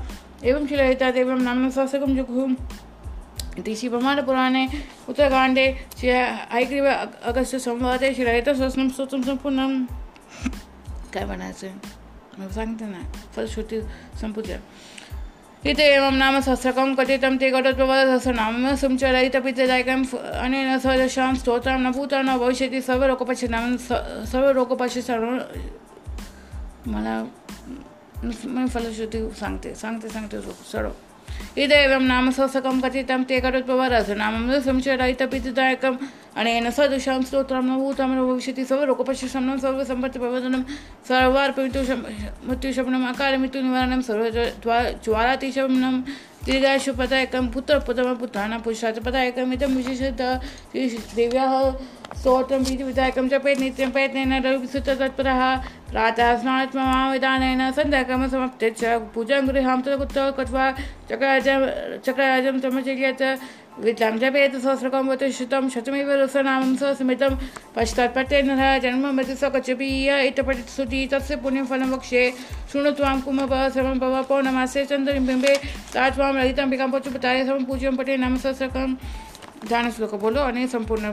एवं शिलयिता देव्यं नाम शासकं जगु इति श्रीब्रह्माण्डपुराणे उत्तरकाण्डे श्री ऐग्रीव अगस्त संवादे श्रीरहितस्वस्नं स्तोत्रं संपूर्णं काय म्हणायचं सांगते ना फलश्रुती संपूज्य इति एवं नाम सहस्रकं कथितं ते घटोत्पवदसहस्रनाम संचरयितपितदायकं अनेन सदशां स्तोत्रं न भूतं न भविष्यति सर्वरोगपश्य नाम सर्वरोगपश्य सर्व मला मी फलश्रुती सांगते सांगते सांगते सर्व इदेवं नाम सहसकं कथितं ते करोत्पवरसनामं संशयरहितपितदायकम् अनेन सदृशां स्तोत्रं न भूतं न भविष्यति सर्वरोगपश्यशमनं सर्वसम्पत्तिप्रबोधनं सर्वार्पमितु मृत्युशमनम् अकालमृत्युनिवारणं सर्व ज्वालातिशमनं दीर्घायुपदायकं पुत्रपुत्रमपुत्राणां पुरुषात् पदायकम् इदं विशेषतः देव्याः स्तोत्रं प्रीतिविधायकं जपेत् नित्यं प्रयत्नेन रविसुतत्परः प्रातः स्नात्मविधानेन सन्ध्याकर्मसमाप्ते च। पूजां गृहां तदकुत्तः कृत्वा चक्रराजं चक्रराजं समचर्यत विद्यां जपेत् सहस्रकं वतुश्रुतं शतमेव रसनामं सस्मितं पश्चात् पठेन जन्म मृत्युसकचपीय इतपठित सुति तस्य पुण्यफलं वक्ष्ये। शृणु त्वां कुमभ श्रमं भव, पौर्णमासे चन्द्रबिम्बे ता त्वां ललिताम्बिकां पचुपताय समं पूज्यं पठे, नाम सहस्रकं। ध्यान श्लोक बोलो आणि संपूर्ण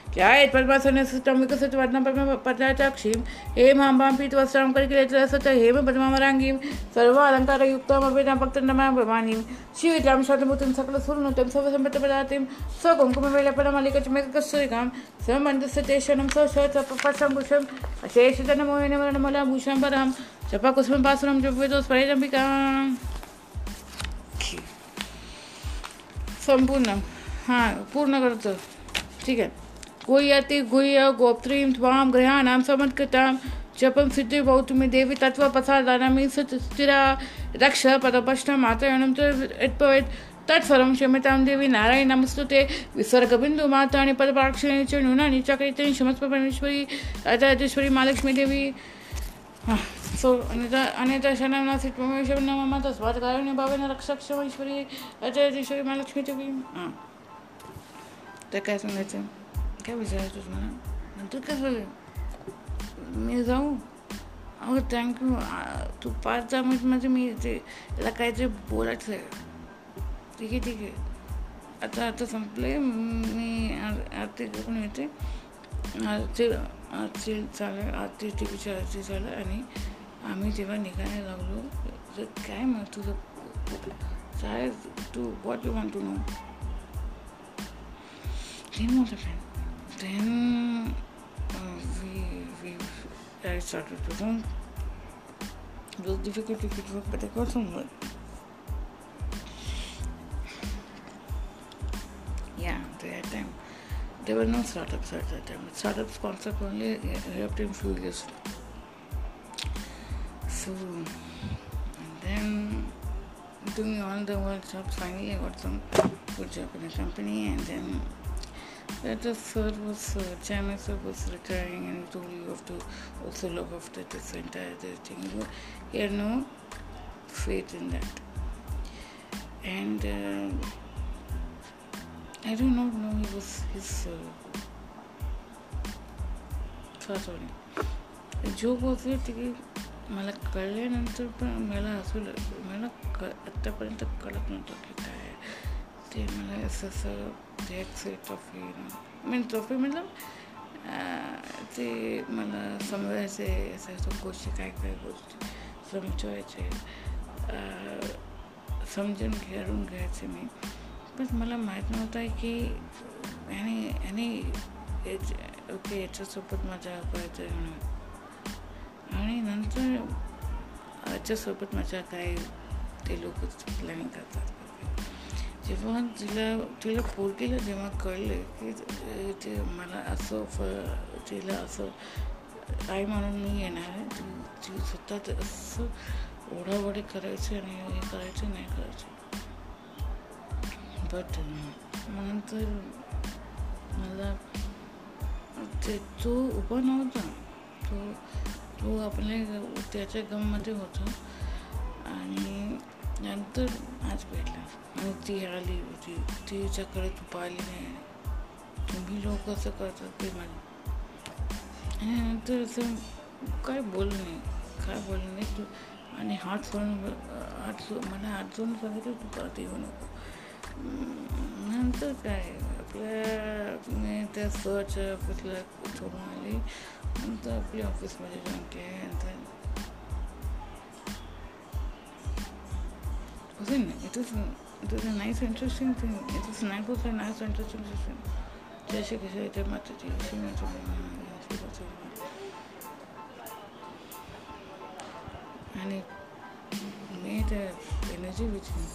विभवे भवनीं ध्यायेत् पद्मासनसुतं विकसितवर्णं पद्मपद्माचाक्षीं हेमाम्बां पीतवस्त्रां करिकिलेतसत हेम पद्मामराङ्गीं सर्वालङ्कारयुक्तामर्पितां भक्तन्दमां भवानीं। शिवितां शतमूर्तिं सकलसुरनुतं सर्वसम्पत्तिपदातिं स्वकुङ्कुमवेलपदमलिकचमेककस्तूरिकां समन्दस्य तेषणं सशतपशङ्कुशम् अशेषतनमोहिनमरणमलाभूषं परां जपकुसुमपासुरं जपवेदोस्परेजम्बिकां संपूर्ण। हाँ पूर्ण करतो। ठीक आहे गुह्यति गुह्य गोप्त्रीं त्वां गृहाणां समत्कृतां जपं सिद्धि भवतुमि देवी तत्त्वप्रसादानमि स्थिरा रक्ष, पदपष्टं मातयनं यद्भवेत् तत्सर्वं क्षम्यतां देवी नारायण नमस्तुते विसर्गबिन्दु माता आणि पदपाक्षिणी च न्यूनानि चक्रिते परमेश्वरी राजाजेश्वरी महालक्ष्मी देवी। सो अनिता अनिता शरणं नासीत् परमेश्वर नमः तस्मात् कारणे भावेन रक्षक्षमेश्वरी राजाजेश्वरी महालक्ष्मी देवी। हाँ। तर काय सांगायचं काय विचारायचं तुम्हाला नंतर कसं मी जाऊ अहो थँक्यू तू पाच दहा मिनिटमध्ये मी ते त्याला काहीतरी बोलायचं आहे ठीक आहे ठीक आहे आता आता संपले मी आरती करून येते आरती आरती चालेल आरती टी व्हीची आरती झालं आणि आम्ही जेव्हा निघायला लागलो तर काय मग तुझं काय तू what you want to know Then what happened? Then uh, we, we, I started to run. It was difficult to get work, but I got some work. Yeah, that time. There were no startups at that time. Startups concept only helped in few years. So, and then doing all the workshops, finally I got some good job in a company and then that the sir was uh, China sir was retiring and he told you have to also look after this entire thing. He had no faith in that. And uh, I do not know he was his uh, sorry. Joke होते की मला कळल्यानंतर पण मला असं मला क आत्तापर्यंत कळत नव्हतं की काय ते मला असं असं ते से ट्रॉफी मीन ट्रॉफी मतलब ते मला समजायचे असं गोष्टी काय काय गोष्टी समजवायचे समजून घेऊन घ्यायचे मी. पण मला माहीत नव्हतं की याने याने ओके याच्यासोबत मजा करायचं म्हणून. आणि नंतर याच्यासोबत मजा काय ते लोक प्लॅनिंग करतात. जेव्हा तिला तिला पोरगीला जेव्हा कळले की ते मला असं फ तिला असं काय म्हणून मी येणार आहे. ती स्वतः स्वतः असं ओढावडी करायचे आणि हे करायचे नाही करायचे. बट नंतर मला ते तो उभा नव्हता. तो तो आपल्या त्याच्या गममध्ये होता. आणि नंतर आज भेटला आणि ती आली होती तू पाहिली नाही तुम्ही लोक असं करतात ते मला आणि नंतर असं तू आणि हात सोडून हात मला हात सोडून सांगितलं तू परत येऊ it was it was a nice interesting thing it was nice was a nice interesting thing जैसे कि से जब माता जी इसी में जो and it made a energy with me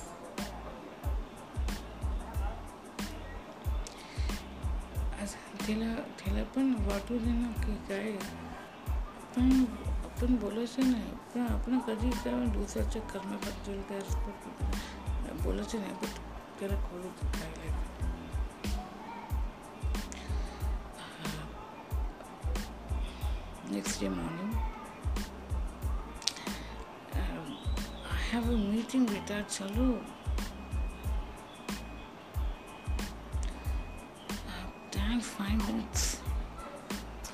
तिला तिला पण वाटू दे ना की काय पण आपण बोलायचं नाही पण आपण कधी काय दुसऱ्याच्या कर्माबद्दल काय बोलायचं नाही बट त्याला कळू काय next day morning um, I have a meeting with that Chalu uh, damn five minutes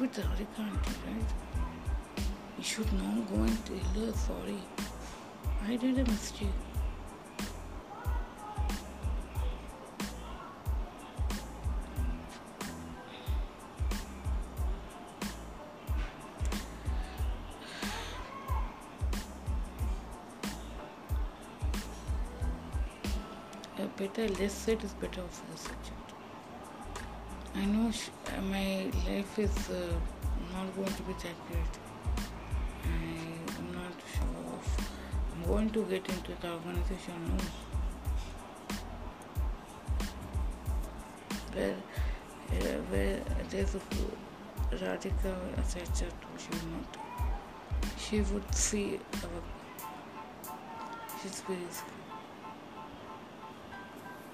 with the Harikant, right? You should not go and tell her sorry. I did a mistake. A better less said is better for the subject. I know sh- my life is uh, not going to be that great. I'm going to get into the organization no. Where, uh, where there's a Radhika as I said, she would not. She would see our. She's scared.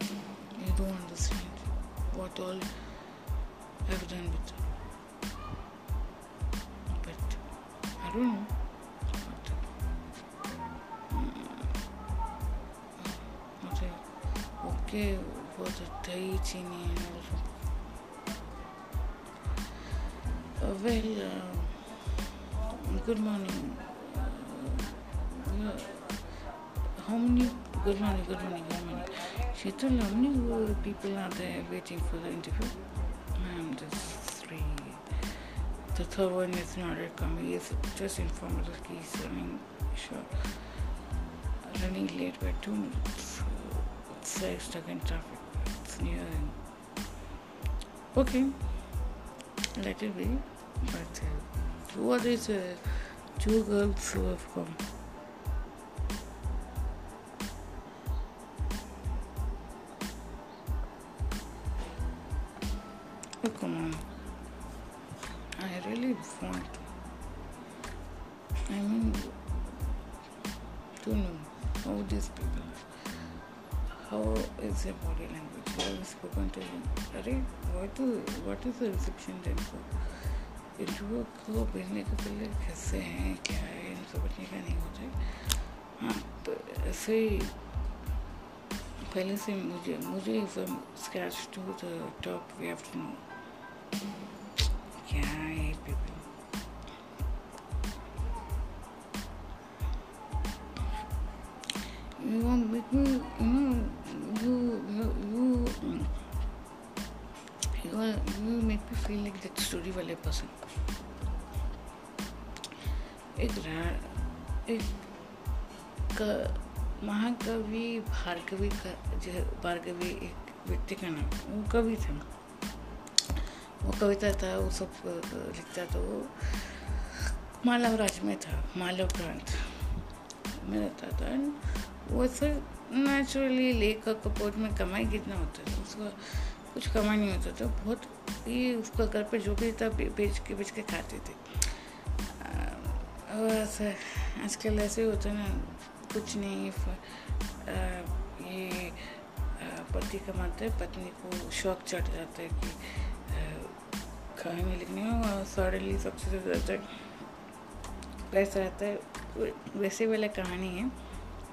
You don't understand what all I've done with her. But I don't know. Uh, okay, for the dating and also. Uh, well, uh, good morning. How many? Good morning, good morning, good morning. Sheetal, how many people are there waiting for the interview? I'm just three. The third one is not coming. He's just informed that he's running short, running late by two minutes. Like stuck in traffic. It's near. Okay, let it be. But uh, are these uh, two girls who have come? Is what is the reception time for? Interview को भेजने के पहले कैसे हैं क्या है इन समझने का नहीं होता है हाँ तो ऐसे ही पहले से मुझे मुझे from scratch to the top we have to know क्या है people You want make me, you know, you, you, you, you, are- you make me feel like that story वाले person. एक एक महाकवि भार्गवी का जो भार्गवी एक व्यक्ति का नाम वो कवि था। वो कविता था वो सब लिखता था वो। मालव राज में था मालव प्रांत में रहता था वो फिर नेचुरली लेखक कपोट में कमाई कितना होता था उसका कुछ कमा नहीं होता था। बहुत ही उसका घर पर जो भी था बेच के बेच के खाते थे। और आजकल ऐसे होता ना, कुछ नहीं ये पति कमाते हैं, पत्नी को शौक चढ़ जाता है कि कहानी लिखने में और सडनली हो जाता है पैसा रहता है। वैसे वाला कहानी है,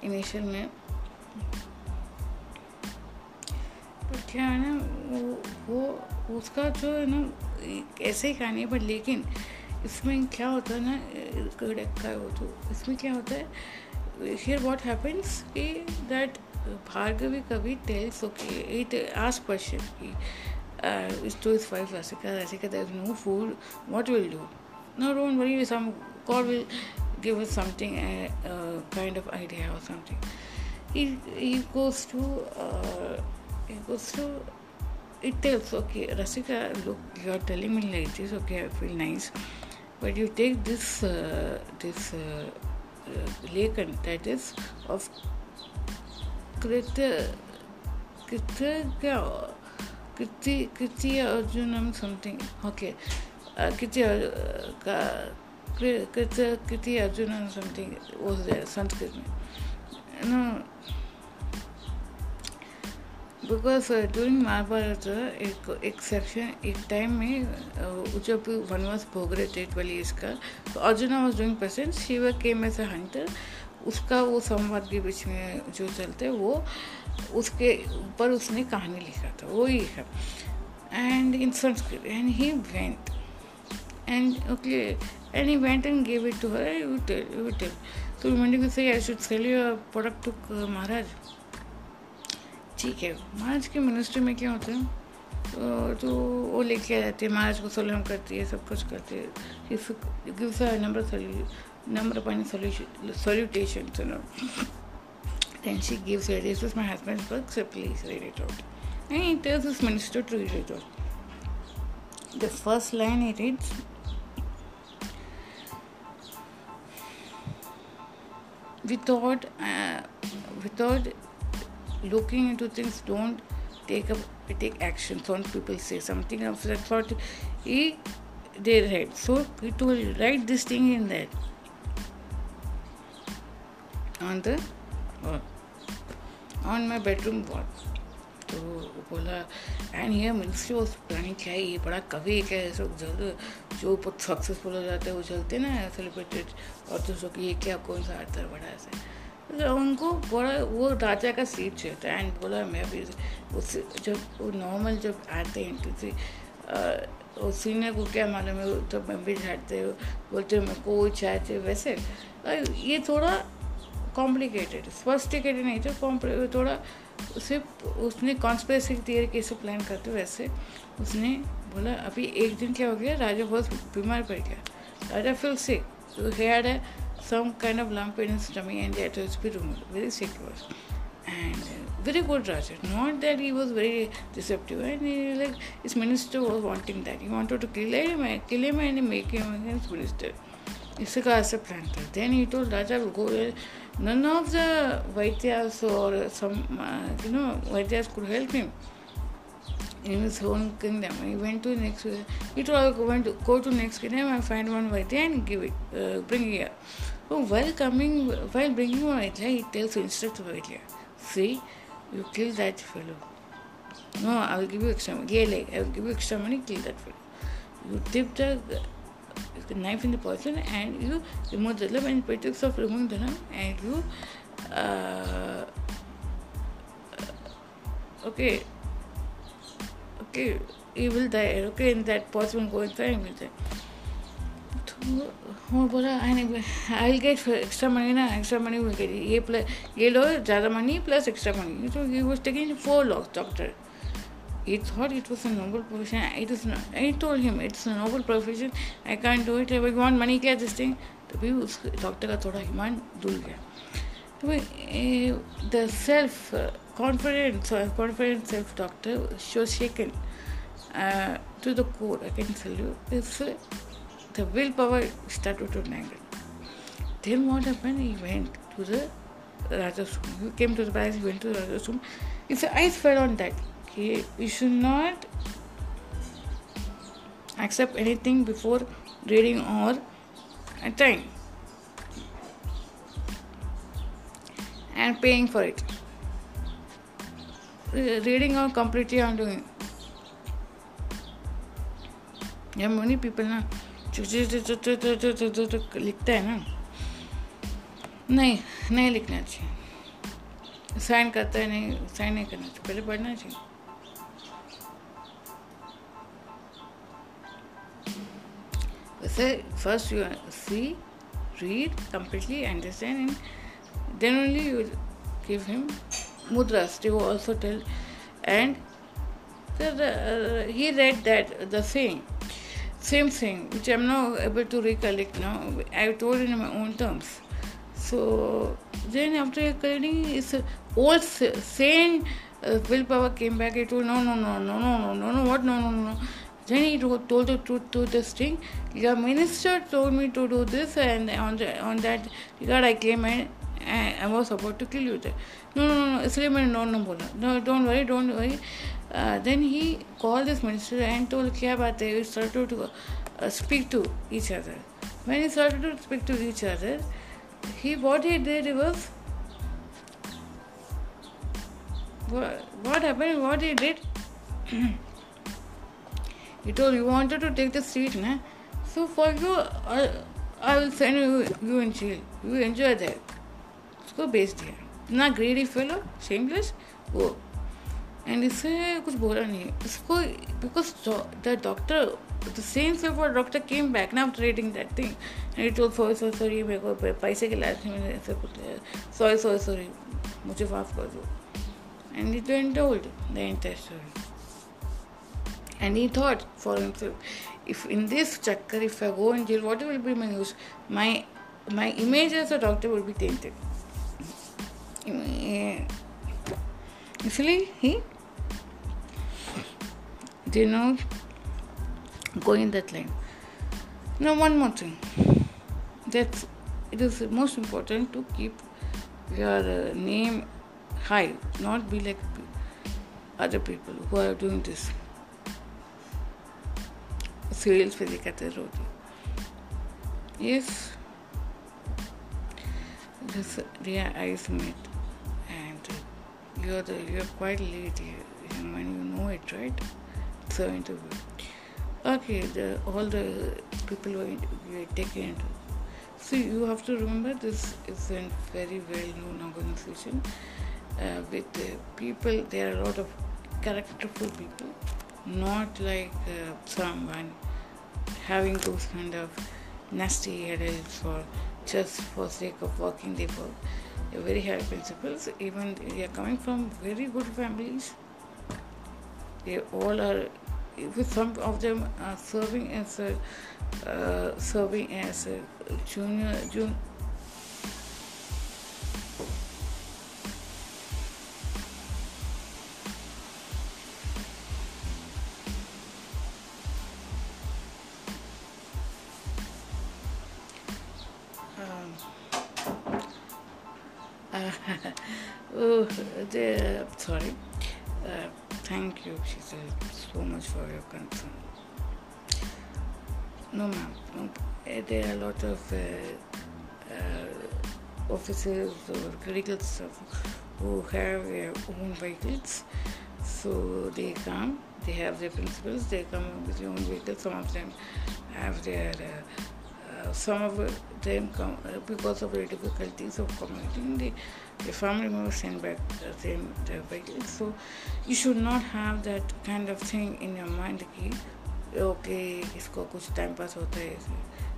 इनिशियल में। तो तो क्या है ना, वो वो, उसका जो है ना ऐसे ही कहानी है पर लेकिन इसमें क्या होता है ना, कड़क का वो तो इसमें क्या होता है हियर वॉट हैपन्स कि दैट भार्गवी कभी टेल्स ओके इट आज क्वेश्चन की टू इज़ फाइव ऐसे कर ऐसे कर that no food what will do no don't worry some call will give something kind of idea और समथिंग ई कोस to goes to, it tells, okay, Rasika, look, you are telling me like this, okay, I feel nice, but you take this, uh, this uh, uh, lekan that is of Krita, Krita, Kriti, Kriti Arjunam something. Okay. Uh, Kriti, uh, Kriti, Kriti Arjunam something was there, Sanskrit. No. Because during Mahabharata एक एक section एक time में जब वनवास भोग रहे थे twelve years का तो Arjuna was doing present Shiva came as a hunter उसका वो संवाद के बीच में जो चलते, वो उसके ऊपर उसने कहानी लिखा था, वो ही है। And in Sanskrit and he went and okay and he went and gave it to her you tell तो reminding to say I should sell you product to Maharaj ठीक है। मार्च के मिनिस्ट्री में क्या होता है? तो, तो वो लेके आ जाती है मार्च को सोलम करती है सब कुछ करती है। गिव्स नंबर नंबर पानी salutation and she gives is my husband work sir please read it out and it is this minister to read it out the first line it is Without, uh, without looking into things, don't take up take action. Some people say something of that sort. He they read. So told write this thing in there. on the wall, on my bedroom wall. तो बोला and ये ministry of planning क्या है ये बड़ा कवि क्या है सब जल्द जो बहुत सक्सेसफुल हो जाते हैं वो चलते ना सेलिब्रेटेड और दूसरों की ये क्या कौन सा आर्टर बड़ा ऐसे तो उनको बोला, वो राजा का सीट चाहिए एंड बोला, मैं भी उस जब वो नॉर्मल जब आते हैं किसी वो सीनियर को क्या मालूम है तो मैं भी झाड़ते बोलते मैं कोई चाहते वैसे ये थोड़ा कॉम्प्लिकेटेड स्पष्टिकेटेड नहीं था थोड़ा सिर्फ़ उसने कॉन्स्परेसी थियरी कैसे प्लान करते, वैसे, उसने बोला, अभी एक दिन क्या हो गया, राजा बहुत बीमार पड़ गया, राजा so he had a some kind of lump in his tummy and that has to be removed. Very sick was. And uh, very good Raja. Not that he was very deceptive. And he, like his minister was wanting that. He wanted to kill him, uh, kill him and make him against minister. Isaka as a planter. Then he told Raja, go. None of the Vaityas or some, uh, you know, Vaityas could help him in his own kingdom. He went to next. He told, went to go to next kingdom and find one Vaidya and give it, uh, bring here. So while coming, while bringing one Vaidya, he tells instruct Vaidya, see, you kill that fellow. No, I will give you extra money. Yeah, like, I will give you extra money, kill that fellow. You tip the the knife in the poison and you remove the limb and pretext of removing the limb and you uh, okay okay you will die okay in that poison go inside and will die I'll get for extra money na extra money will get ये plus ये लो ज़्यादा money plus extra money so he was taking four lakhs doctor he thought it was a noble profession. It is not I told him it's a noble profession. I can't do it. I want money क्या this thing? तभी उस doctor का थोड़ा ईमान धुल गया। The self confidence confident self doctor show shaken to the core I can tell you it's the willpower started to nangle then what happened? He went to the Raja's room he came to the palace he went to the Raja's room his eyes fell on that. He, you should not accept anything before reading or time and paying for it. Reading or completely undoing. Yeah, many people ना लिखता है ना। नहीं नहीं लिखना चाहिए। Sign करता है, नहीं, साइन नहीं करना चाहिए। पहले पढ़ना चाहिए। वैसे first you see read completely understand in then only you give him मुद्रा स्टी also tell and he read that the same same thing, which I'm not able to recollect now. I told in my own terms. So then after recollecting, it's old same uh, willpower came back. I told no, no, no, no, no, no, no, no, what, no, no, no. Then he told the truth to this thing. Your minister told me to do this, and on the, on that regard, I came I was about to kill you that no no no इसलिए मैंने non no बोला। Don't worry don't worry then he call this minister and told क्या बात है? You start to speak to each other man you start to speak to each other he what he day reverse what happen what he did you told you wanted to take the seat ना so for you I will send you you enjoy you enjoy that उसको बेच दिया। इतना greedy fellow shameless वो। And इससे कुछ बोला नहीं। इसको because the doctor the same say for doctor came back ना after reading that thing and it sorry sorry sorry मेरे को पैसे के लायक मैंने ऐसे कुछ सॉरी सॉरी सॉरी मुझे माफ़ कर दो। And it went told the entire story And he thought for himself, if in this chakkar, if I go in jail, what will be my use? My my image as a doctor will be tainted. Actually, he did not go in that line. Now, one more thing. That it is most important to keep your uh, name high, not be like other people who are doing this. serials पे दिखाते रोटी yes this their eyes met and you're the you're quite late here when you know it right? So interview. Okay the all the people were, were taken into. So you have to remember this is a very well known organization uh, with people there are a lot of characterful people not like uh, someone having those kind of nasty headaches for just for sake of working they work. Very high principles. Even they are coming from very good families. They all are. With some of them are serving as a uh, serving as a junior junior uh, officers or critical staff who have their own vehicles. So they come, they have their principals, they come with their own vehicles. Some of them have their uh, some of them come uh, because of the difficulties of commuting. The, the family members send back them their vehicles. So you should not have that kind of thing in your mind कि okay इसको कुछ time pass होता है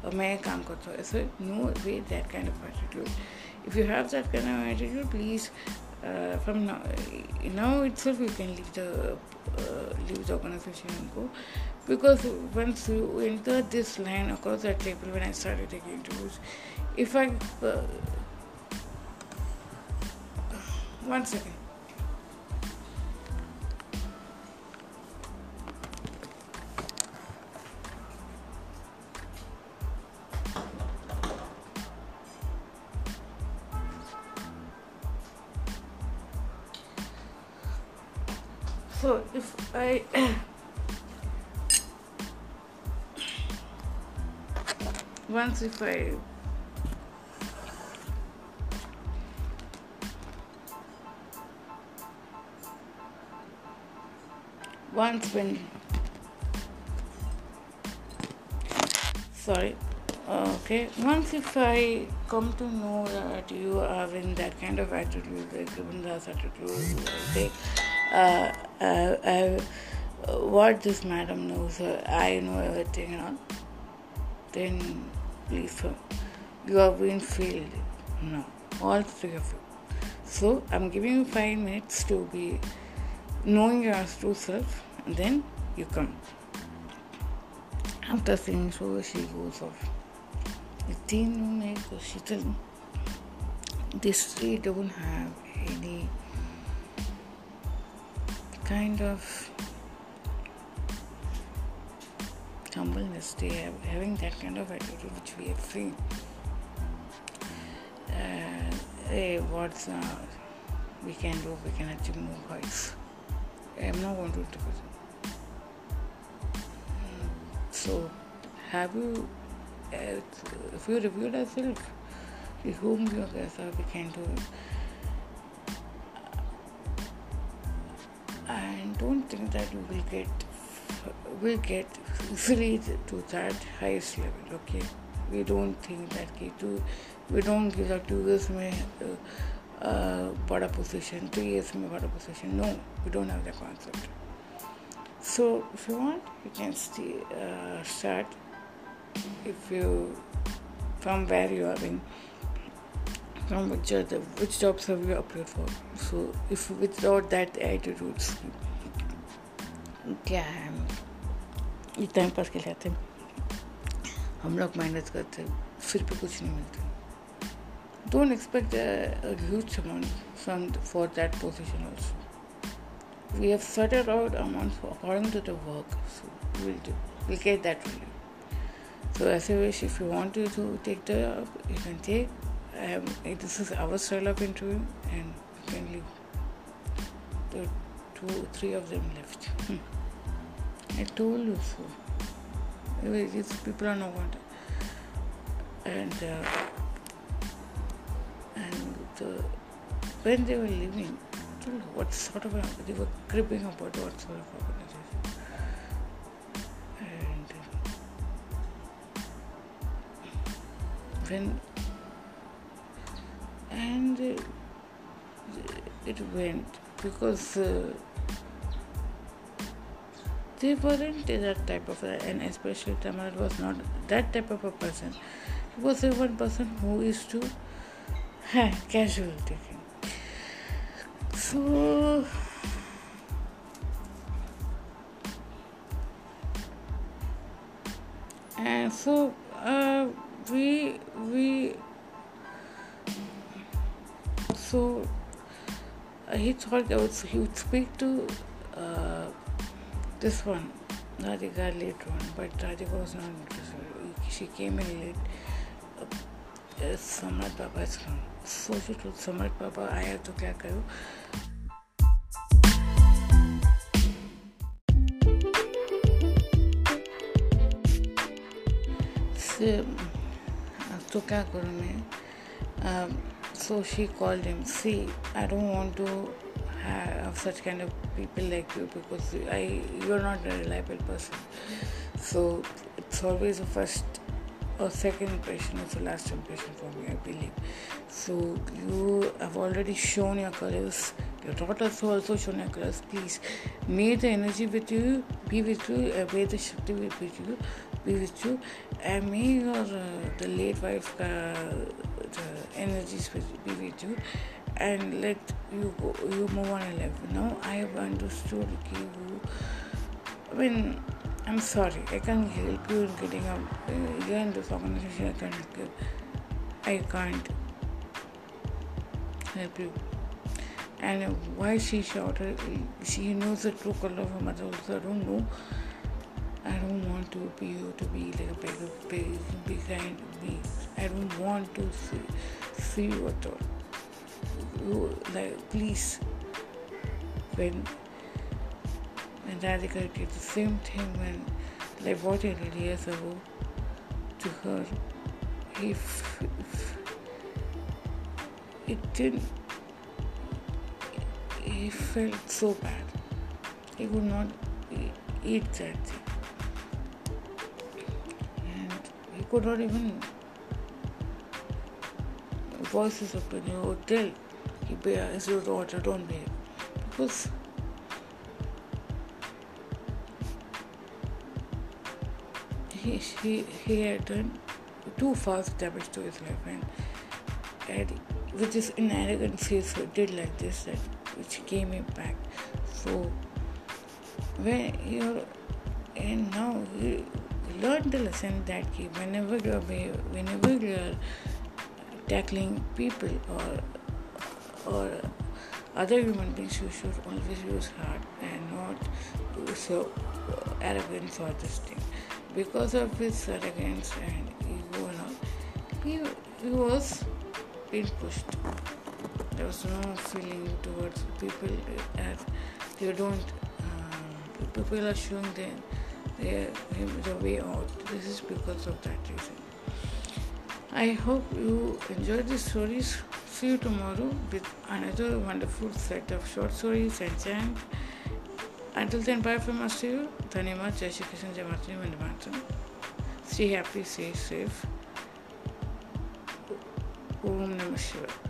और मैं काम करता हूँ ऐसे no way that kind of attitude if you have that kind of attitude please uh, from now, now, itself you can leave the uh, leave the organization and go. Because once you enter this line across that table when i started taking interviews if i uh, one second. 25 120 sorry okay once if i come to know that you are in that kind of attitude like given that attitude like, uh, uh, uh, what this madam knows uh, i know everything you know, then please uh, you are being failed no all three of you so i'm giving you five minutes to be knowing your true self and then you come after saying so she goes off तीनों को शीतल this three don't have any kind of are having that kind of attitude which we have seen. Uh, hey what's uh, we can do we can achieve more heights. I'm not going to do it so have you if you reviewed yourself, whom you are, we can do it. And don't think that you will get will get easily to that highest level. Okay, we don't think that कि तू we don't give that two years में बड़ा position, two years में बड़ा position. No, we don't have that concept. So if you want, you can stay, uh, start if you from where you are in from which other, which jobs have you applied for so if without that attitudes क्या है ये time pass के लिए आते हम लोग मेहनत करते फिर भी कुछ नहीं मिलता don't expect a, a huge amount from for that position also we have sorted out amounts according to the work so we'll do we'll get that really so as a wish, if you want to, to take the job, you can take. Um, this is our style of interview, and you can leave. The two, three of them left. Hmm. I told you so. These people are not wanted. And uh, and the, when they were leaving, what sort of a, they were creeping about what sort of organization. when and it went because uh, they weren't that type of and especially Tamar was not that type of a person. He was a one person who used to have casual taking. So and so uh, we we so uh, he thought that he would speak to uh, this one Radhika later on but Radhika was not interested she came in late uh, Samrat Baba is come so she told Samrat Baba आया तो क्या करूँ से तो क्या करूँ मैं so she called him see I don't want to have such kind of people like you because I you're not a reliable person. So it's always the first or second impression is the last impression for me I believe. So you have already shown your colors your daughters also shown your colors. Please may the energy with you be with you uh, may the shakti be with you be with you and may your uh, the late wife uh, the energies be with you and let you go, you move on in life. Now I have understood you, I mean, I'm sorry, I can't help you in getting up. You're in this organization, I can't give, I can't help you. And why she shouted, she knows the true color of her mother also. I don't know. I don't want to be you to be like a big, big, big kind. Be, I don't want to see, see you at all you like please when when Radhika did the same thing when like what I did years ago to her. If, if it didn't he felt so bad. He could not eat that thing. And he could not even voice his opinion or tell he bears your daughter, don't be. Because he, he, he had done too fast damage to his life and, and with his in arrogance he did like this that which came him back. So when you're and now you learn the lesson that whenever you're whenever you're tackling people or or other human beings, you should always use heart and not so arrogance or this thing. Because of his arrogance and ego and all, he, he was being pushed. There was no feeling towards people as they don't. Um, people are showing them their, the way out. This is because of that reason. I hope you enjoyed these stories. See you tomorrow with another wonderful set of short stories and chant. Until then, bye from us to you. Dhanyamad, Jai Shri Krishna, Jai Matri, Vande Mataram. Stay happy, stay safe. Om Namah Shivaya.